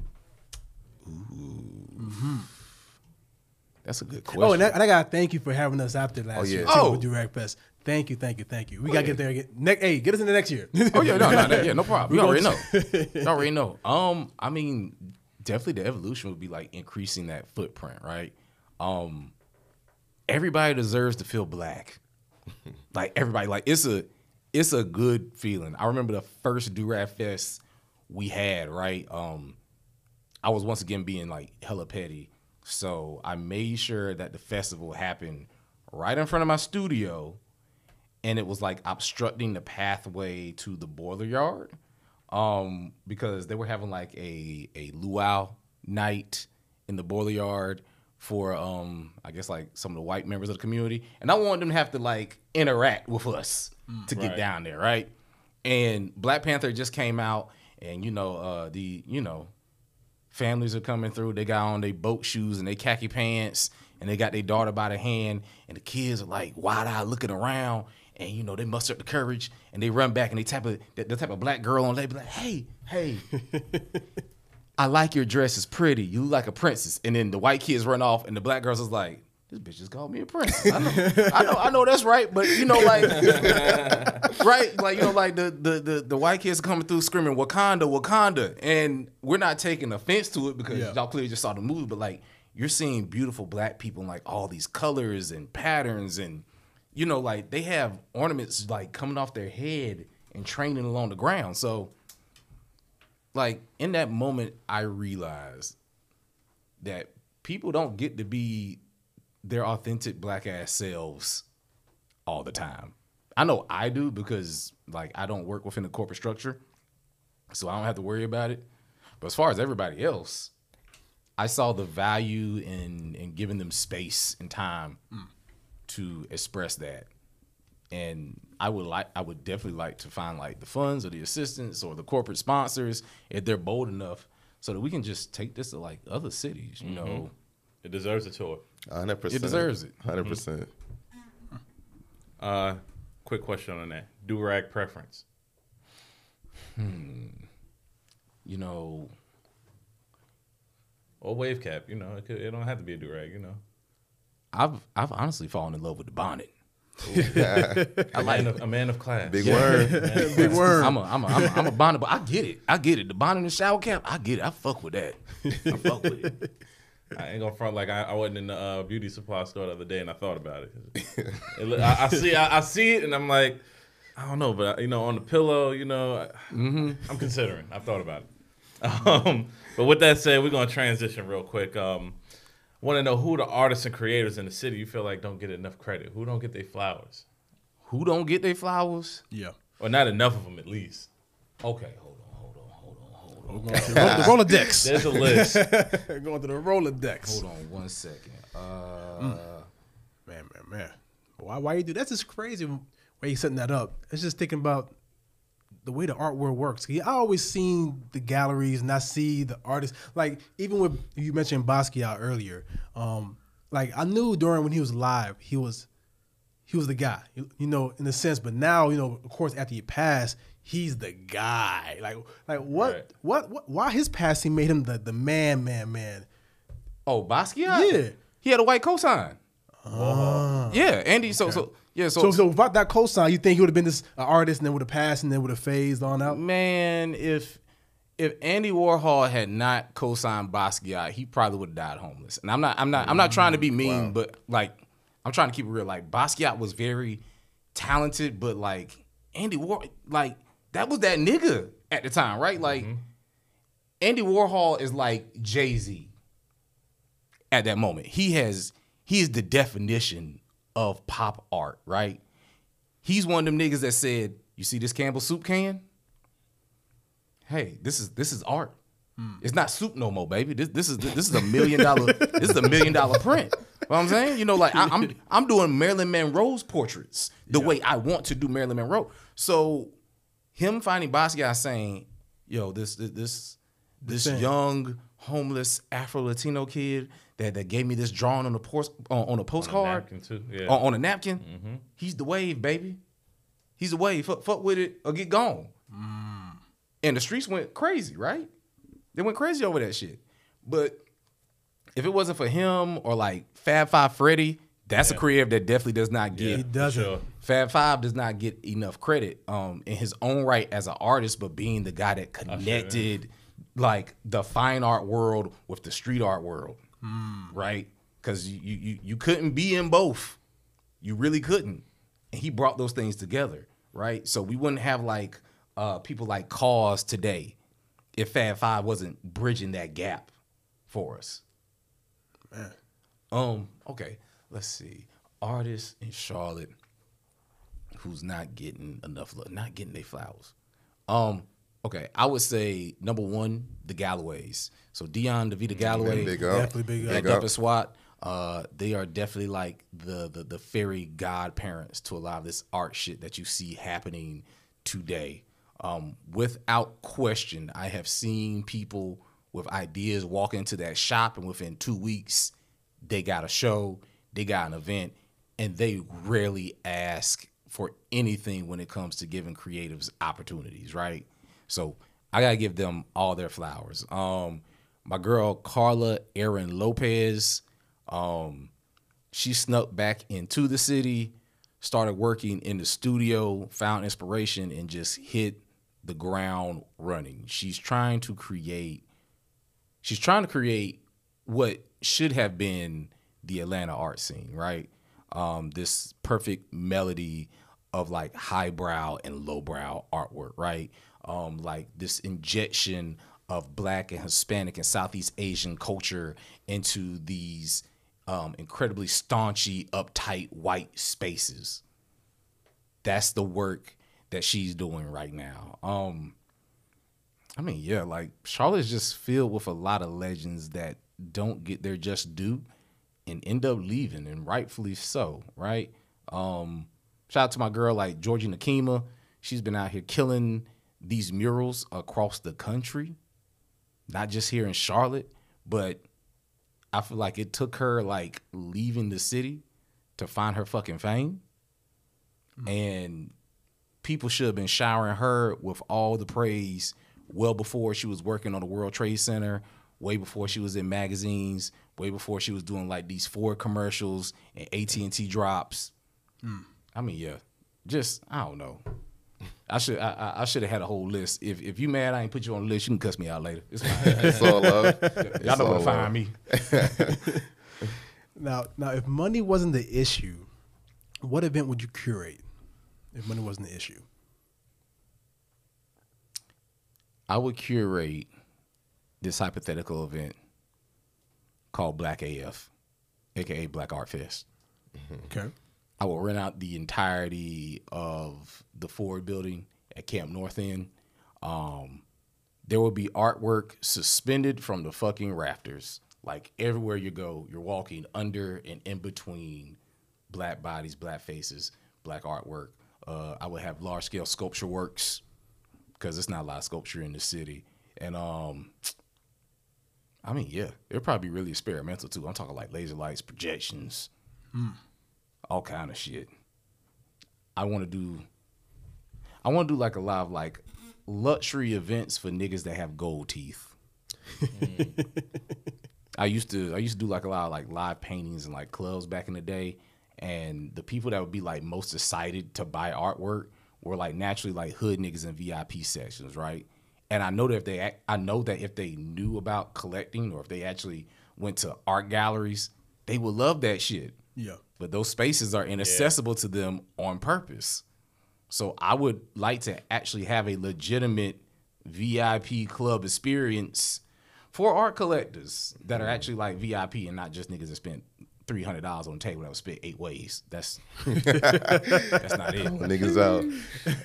That's a good question. Oh, and I, and I gotta thank you for having us out there last Oh, yeah. year. Oh. Oh, Do Rag Fest. Thank you, thank you, thank you. We gotta get there again. Ne- hey, get us in the next year. Oh yeah, no, no, no, yeah, no problem. We You already know. You already know. Um, I mean, definitely the evolution would be like increasing that footprint, right? Um, everybody deserves to feel black. like everybody, like it's a, it's a good feeling. I remember the first Durag Fest we had, right? Um, I was once again being like hella petty, so I made sure that the festival happened right in front of my studio and it was like obstructing the pathway to the boiler yard um, because they were having like a a luau night in the boiler yard for um I guess like some of the white members of the community, and I wanted them to have to like interact with us to get Right. down there, right? And Black Panther just came out, and you know uh, the you know families are coming through. They got on their boat shoes and they khaki pants, and they got their daughter by the hand, and the kids are like wide eyed looking around, and you know they muster up the courage and they run back and they tap a the, the type of black girl on they be like, hey, hey. I like your dress. It's pretty. You look like a princess. And then the white kids run off, and the black girls is like, "This bitch just called me a princess." I know, I know, I know that's right. But you know, like, right? Like you know, like the the the, the white kids coming through screaming Wakanda, Wakanda, and we're not taking offense to it because Yeah. y'all clearly just saw the movie. But like, you're seeing beautiful black people in like all these colors and patterns, and you know, like they have ornaments like coming off their head and training along the ground. So like in that moment i realized that people don't get to be their authentic black ass selves all the time. I know i do because like i don't work within the corporate structure so i don't have to worry about it. But as far as everybody else i saw the value in in giving them space and time hmm. to express that. And I would like I would definitely like to find like the funds or the assistants or the corporate sponsors if they're bold enough so that we can just take this to like other cities. You mm-hmm. know, It deserves a tour. 100%. It deserves it. 100%. percent Uh, quick question on that. Do rag preference. Hmm. You know, Or wave cap, you know, it, could, it don't have to be a do rag, you know. I've I've honestly fallen in love with the bonnet. A man of, a man of class. Big word. Big word. I'm a I'm a I'm a, I'm a bonnet, but I get it. I get it. The bonnet and the shower cap, I get it. I fuck with that. I fuck with it. I ain't gonna front like I, I wasn't in the uh, beauty supply store the other day and I thought about it. It look- I, I see I, I see it and I'm like, I don't know, but you know, on the pillow, you know, I, I'm considering. I've thought about it. Um, but with that said, we're gonna transition real quick. Um, Want to know who the artists and creators in the city you feel like don't get enough credit? Who don't get their flowers, Who don't get their flowers? yeah. or not enough of them at least? Okay, hold on, hold on, hold on, hold on. We're going to the Roll- the Rolodex. There's a list. going to the Rolodex. Hold on one second. Uh, Man, man, man. Why, why you do that's just crazy way you setting that up. It's just thinking about the way the art world works. I always seen the galleries and I see the artists. Like even with you mentioned Basquiat earlier. Um, like I knew during when he was live, he was he was the guy, you, you know, in a sense. But now, you know, of course, after he passed, he's the guy. Like, like what, Right. what, what? Why his passing made him the the man, man, man? oh, Basquiat. Yeah. he had a white cosign. Yeah, Andy. So so yeah. So, So, so without that cosign, you think he would have been this uh, artist and then would have passed and then would have phased on out? man, if if Andy Warhol had not co-signed Basquiat, he probably would have died homeless. And I'm not I'm not I'm not trying to be mean, but like I'm trying to keep it real. Like Basquiat was very talented, but like Andy War like that was that nigga at the time, right? Like mm-hmm. Andy Warhol is like Jay-Z at that moment. He has he is the definition of pop art, right? He's one of them niggas that said, "You see this Campbell soup can? Hey, this is this is art. Hmm. It's not soup no more, baby. This this is this is a million dollar this is a million dollar print. You know what I'm saying, you know, like I, I'm I'm doing Marilyn Monroe's portraits the way I want to do Marilyn Monroe. So him finding Basquiat saying, "Yo, this this this, this young homeless Afro Latino kid that, that gave me this drawing on a post on, on a postcard napkin, too, yeah. on, on a napkin. Mm-hmm. He's the wave, baby. He's the wave. Fuck, fuck with it or get gone." Mm. And the streets went crazy, right? They went crazy over that shit. But if it wasn't for him or like Fab Five Freddy, that's a creative that definitely does not get He doesn't. Sure. Fab Five does not get enough credit um, in his own right as an artist, but being the guy that connected like the fine art world with the street art world, right? Because you, you you couldn't be in both, you really couldn't, and he brought those things together, right? So we wouldn't have like uh, people like KAWS today if Fab Five wasn't bridging that gap for us. Man. Um. Okay. Let's see. Artists in Charlotte who's not getting enough love, not getting their flowers. Um. Okay. I would say number one, the Galloways. So Dion DeVita Galloway, Big up. Definitely big up. Big up. Dupp&Swat. Uh, they are definitely like the, the the fairy godparents to a lot of this art shit that you see happening today. Um, without question, I have seen people with ideas walk into that shop, and within two weeks, they got a show, they got an event, and they rarely ask for anything when it comes to giving creatives opportunities, right? So I gotta give them all their flowers. Um, my girl Carla Aaron Lopez, um, she snuck back into the city, started working in the studio, found inspiration, and just hit the ground running. She's trying to create she's trying to create what should have been the Atlanta art scene, right? Um, this perfect melody of like highbrow and lowbrow artwork, right? Um, like this injection of black and Hispanic and Southeast Asian culture into these um, incredibly staunchy, uptight white spaces. That's the work that she's doing right now. Um, I mean, yeah, like Charlotte's just filled with a lot of legends that don't get their just due and end up leaving, and rightfully so, right? Um, shout out to my girl like Georgie Nakima. She's been out here killing these murals across the country. not just here in Charlotte, but I feel like it took her like leaving the city to find her fucking fame. Mm. And people should have been showering her with all the praise well before she was working on the World Trade Center, way before she was in magazines, way before she was doing like these Ford commercials and AT&T drops. Mm. I mean, yeah, just I don't know. I should I, I- I should have had a whole list. If if you mad, I ain't put you on the list. You can cuss me out later. It's fine. It's all love. Y'all know where to all find me. Now, now, if money wasn't the issue, what event would you curate? If money wasn't the issue, I would curate this hypothetical event called Black AF, aka Black Art Fest. okay. I will rent out the entirety of the Ford building at Camp North End. Um, there will be artwork suspended from the fucking rafters. Like everywhere you go, you're walking under and in between black bodies, black faces, black artwork. Uh, I would have large scale sculpture works because it's not a lot of sculpture in the city. And um, I mean, yeah, it'll probably be really experimental too. I'm talking like laser lights, projections, all kind of shit. I want to do. I want to do like a lot of like luxury events for niggas that have gold teeth. Mm. I used to I used to do like a lot of like live paintings and like clubs back in the day, and the people that would be like most excited to buy artwork were like naturally like hood niggas in VIP sections, right? And I know that if they I know that if they knew about collecting or if they actually went to art galleries, they would love that shit Yeah. But those spaces are inaccessible to them on purpose. So I would like to actually have a legitimate VIP club experience for art collectors that are mm. actually like VIP and not just niggas that spent three hundred dollars on a table that was split eight ways. That's that's not it. Niggas out.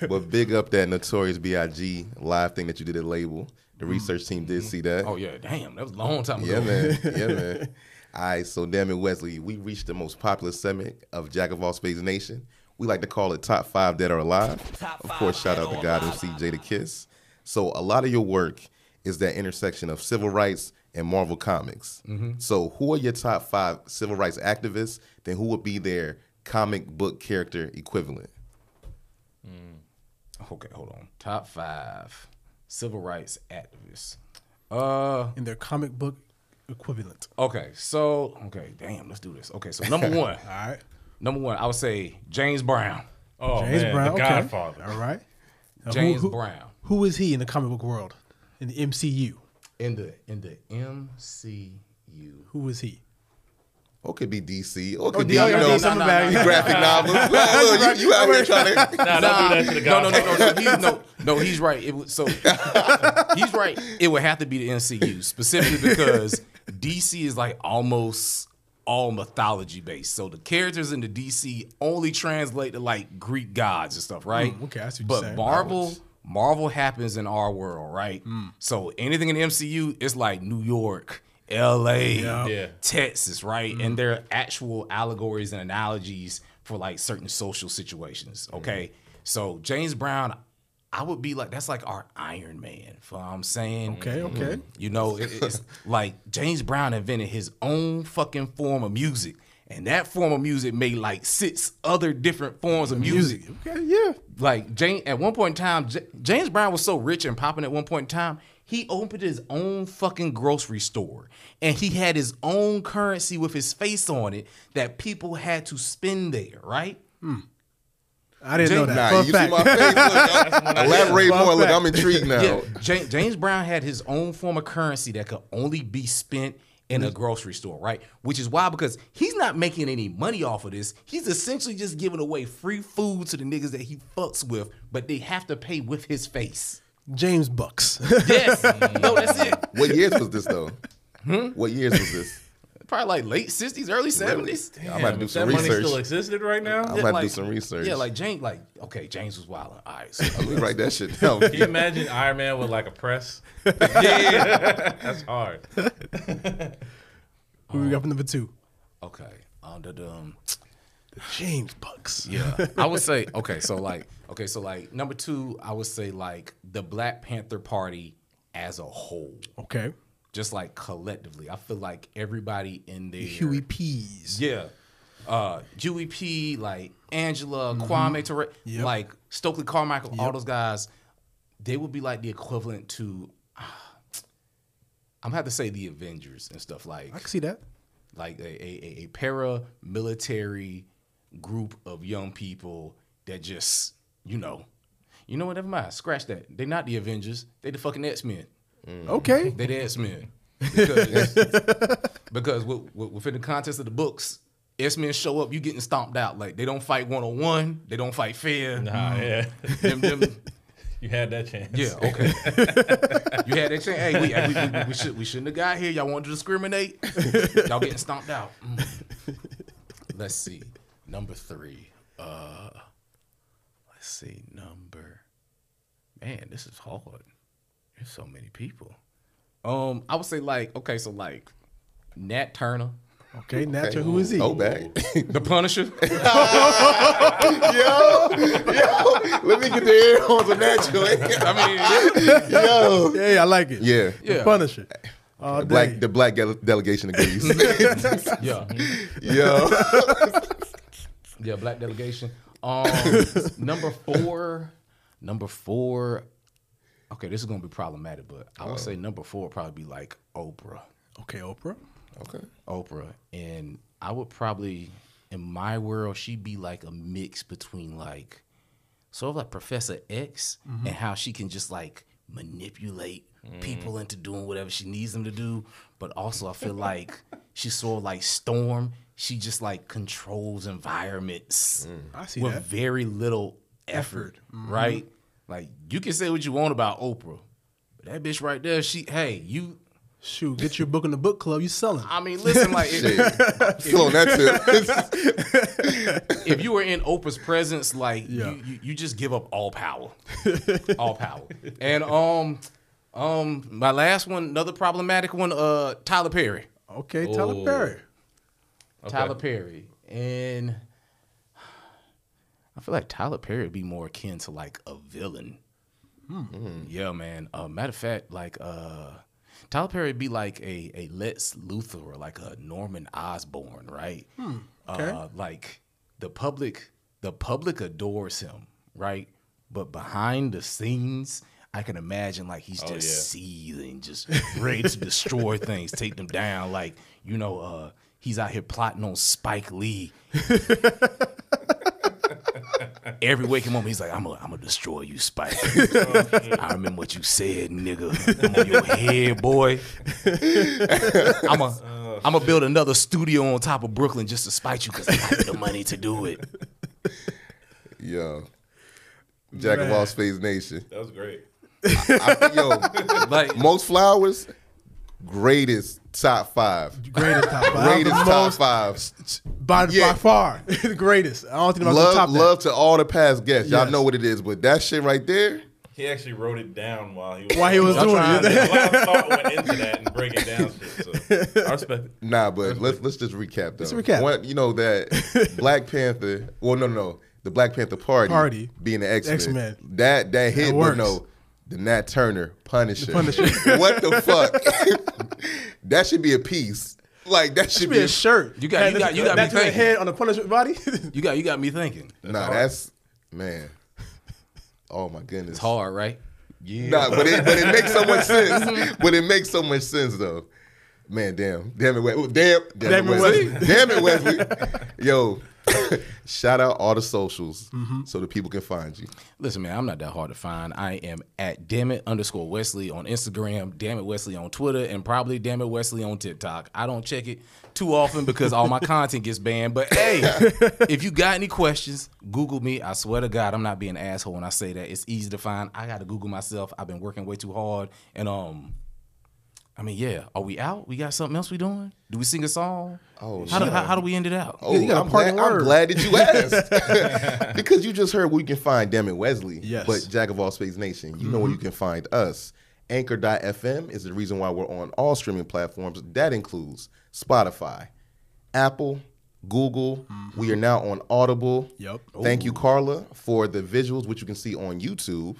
But big up that Notorious B.I.G. live thing that you did at Label. The mm-hmm. research team did mm-hmm. see that. Oh yeah, damn, that was a long time ago. Yeah, man. Yeah, man. All right, so Dammit, Wesley, we reached the most popular segment of Jack of All Spades Nation. We like to call it Top Five Dead or Alive. of course, shout out to God MC Jadakiss. So a lot of your work is that intersection of civil rights and Marvel Comics. So who are your top five civil rights activists? Then who would be their comic book character equivalent? Okay, hold on. Top five civil rights activists. Uh In their comic book equivalent. okay, so okay, damn, let's do this. Okay, so number one. All right. Number one, I would say James Brown. Oh James man, Brown. the okay. Godfather. All right. Now, James who, Brown Who is he in the comic book world? In the MCU? in the in the MCU. Who is he? Or it could be DC. Or it oh, could D- be, oh, you know, DC, something about it. graphic novels. Well, look, you, you out here trying to Nah, don't do that to the no, no, no, no, no, he's, no, no. He's right. It so he's right. It would have to be the MCU specifically because DC is like almost all mythology based. So the characters in the DC only translate to like Greek gods and stuff, right? Mm, okay, I see what But you're saying. Marvel, Marvel happens in our world, right? Mm. So anything in the MCU is like New York, L.A. Yeah. Texas, right? Mm-hmm. And there are actual allegories and analogies for like certain social situations. Okay. So James Brown, I would be like, that's like our Iron Man. For I'm saying. Okay, okay. Mm-hmm. You know, it- it's like James Brown invented his own fucking form of music. And that form of music made like six other different forms of music. Okay, yeah. Like James, at one point in time, J- James Brown was so rich and popping at one point in time, he opened his own fucking grocery store, and he had his own currency with his face on it that people had to spend there. Right? Hmm. I didn't know that. Nah, Fun you fact. see my face. Look, elaborate Fun more. Look. I'm intrigued now. Yeah. James Brown had his own form of currency that could only be spent in a grocery store, right? Which is why because he's not making any money off of this. He's essentially just giving away free food to the niggas that he fucks with, but they have to pay with his face. James Bucks. Yes. no, that's it. What years was this though? Hmm? What years was this? Probably like late 60s, early 70s. I'm about to do some that money research. still existed right now. I'm about to do some research. Yeah, like James, like, okay, James was wild. All right. So, Let me write that shit down. Can you imagine Iron Man with like a press? yeah, that's hard. Who we got for number two? okay. Under the, um, James Bucks. Yeah, I would say okay. So like, okay, so like number two, I would say like the Black Panther Party as a whole, Okay. Just like collectively. I feel like everybody in there. Huey P's. Yeah. Uh Huey P, like Angela, Kwame Ture, Yep. like Stokely Carmichael, all those guys, they would be like the equivalent to I'm gonna have to say the Avengers and stuff like I can see that. like a, a, a paramilitary group of young people that just, you know, you know what, never mind, scratch that. They're not the Avengers, they the fucking X-Men. Okay. They the X-Men. Because, because with, with, within the context of the books, X-Men show up, you getting stomped out. Like they don't fight one on one, they don't fight fair. Nah, yeah. Them- them- you had that chance. yeah, okay. you had that chance. Hey, we, we, we, we, should, we shouldn't have got here. Y'all wanted to discriminate. Y'all getting stomped out. Mm. Let's see. Number three. Uh, let's see. Number. Man, this is hard. There's so many people. Um, I would say like okay, so like Nat Turner, Okay. Natural. Who is he? Oh, back. The Punisher. yo, yo, let me get the air horns on that joint. I mean, yo, Yeah, I like it. yeah, The Yeah. Punisher. All The black, the black delegation agrees. yeah. yo, Yeah, black delegation. Um, number four, number four. Okay, this is gonna be problematic, but I would say number four would probably be like Oprah, Okay, Oprah. okay. Oprah, and I would probably, in my world, she'd be like a mix between like, sort of like Professor X, mm-hmm. and how she can just like manipulate mm. people into doing whatever she needs them to do, but also I feel like she's sort of like Storm. She just like controls environments mm. I see with that. very little effort, mm-hmm. right? Like you can say what you want about Oprah, but that bitch right there, she hey you. Shoot, get your book in the book club. You selling? I mean, listen, like Shit. if, Still on that tip. if you were in Oprah's presence, like Yeah. you, you, you just give up all power, all power. And um, um, my last one, another problematic one, uh, Tyler Perry, Okay, Tyler Oh. Perry. Tyler Perry, and I feel like Tyler Perry would be more akin to like a villain. Yeah, man. Uh, matter of fact, like uh, Tyler Perry would be like a a Lex Luthor or like a Norman Osborn, right? okay. Uh, like the public, the public adores him, right? But behind the scenes, I can imagine like he's just yeah. seething, just ready to destroy things, take them down. Like you know, uh, he's out here plotting on Spike Lee. Every waking moment, he's like, "I'm gonna, I'm gonna destroy you, Spike. Oh, I remember what you said, nigga. I'm on your head, boy. I'm gonna, oh, I'm gonna build another studio on top of Brooklyn just to spite you because I got the money to do it. Yo, Jack of all spades nation. That was great. I think, yo, Like, most flowers, greatest top five. Greatest top five. Greatest top most- five. By, Yeah. by far. the greatest. I don't think I'm Love, top that. love to all the past guests. Y'all Yes. know what it is, but that shit right there. He actually wrote it down while he was While he was doing it. to- A lot of thought went into that and break it down. Shit, so I respect it. Nah, but let's let's just recap though. Let's recap. One, you know that Black Panther. Well, no, no, the Black Panther party, Party. being the X Men. X-Men. That that hit, but works. no, the Nat Turner Punisher. Punisher. what the fuck? that should be a piece. Like that should should be be a shirt. You got- you got- you got me That's the thinking. head on a Punisher body. you got, you got me thinking. nah. That's man. Oh my goodness. It's hard, right? Yeah. Nah, but it but it makes so much sense. but it makes so much sense though. Man, damn, damn it, Wesley. damn, damn, Damn it, it, Wesley. Wesley. damn it, Wesley. Yo, shout out all the socials Mm-hmm. so that people can find you. Listen, man, I'm not that hard to find. I am at dammit underscore Wesley on Instagram, Dammit Wesley on Twitter, and probably Dammit Wesley on TikTok. I don't check it too often because all my content gets banned. But hey, if you got any questions, Google me. I swear to God, I'm not being an asshole when I say that. It's easy to find. I got to Google myself. I've been working way too hard, and um. I mean, yeah. Are we out? We got something else we doing? Do we sing a song? Oh, how do, how, how do we end it out? Oh, you got a I'm, parting glad, I'm glad that you asked because you just heard where you can find Dammit Wesley. Yes. But Jack of All Spades Nation, you know where mm-hmm. you can find us. Anchor.fm is the reason why we're on all streaming platforms. That includes Spotify, Apple, Google. Mm-hmm. We are now on Audible. Yep. Thank you, Carla, for the visuals, which you can see on YouTube.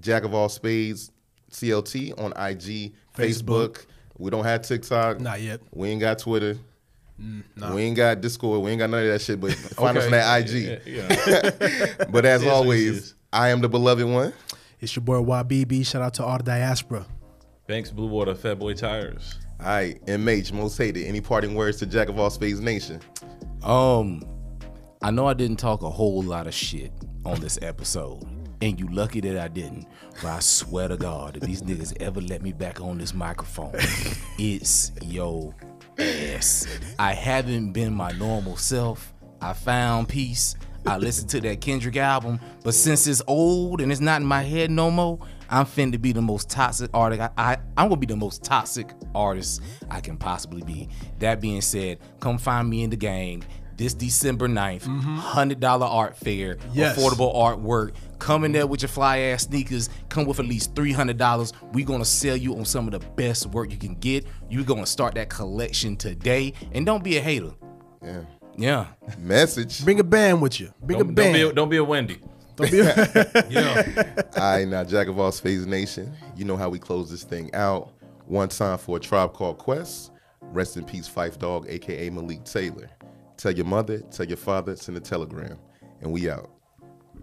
Jack of All Spades CLT on IG, Facebook. We don't have TikTok. Not yet. We ain't got Twitter. We ain't got Discord. We ain't got none of that shit. But find us on that IG. Yeah, yeah. But as Yes, always, yes. I am the beloved one. It's your boy YBB. Shout out to all the diaspora. Thanks, Blue Water Fat Boy Tires. All right, MH, most hated. Any parting words to Jack of all Spades Nation? Um, I know I didn't talk a whole lot of shit on this episode, and you lucky that I didn't. But I swear to God, if these niggas ever let me back on this microphone, it's yo ass. I haven't been my normal self. I found peace. I listened to that Kendrick album, but since it's old and it's not in my head no more, I'm finna be the most toxic artist. I, I I'm gonna be the most toxic artist I can possibly be. That being said, come find me in the game this December 9th, mm-hmm. hundred dollar art fair, Yes. affordable artwork. Come in there with your fly ass sneakers. Come with at least three hundred dollars. We're gonna sell you on some of the best work you can get. You're gonna start that collection today, and don't be a hater. Yeah. Yeah. Message. Bring a band with you. Bring a Don't, don't band. be a, don't be a Wendy. Don't be a- Yeah. All right, now Jack of all Spades Nation. You know how we close this thing out. One time for a tribe called Quest. Rest in peace, Phife Dawg, aka Malik Taylor. Tell your mother, tell your father, send a telegram, and we out.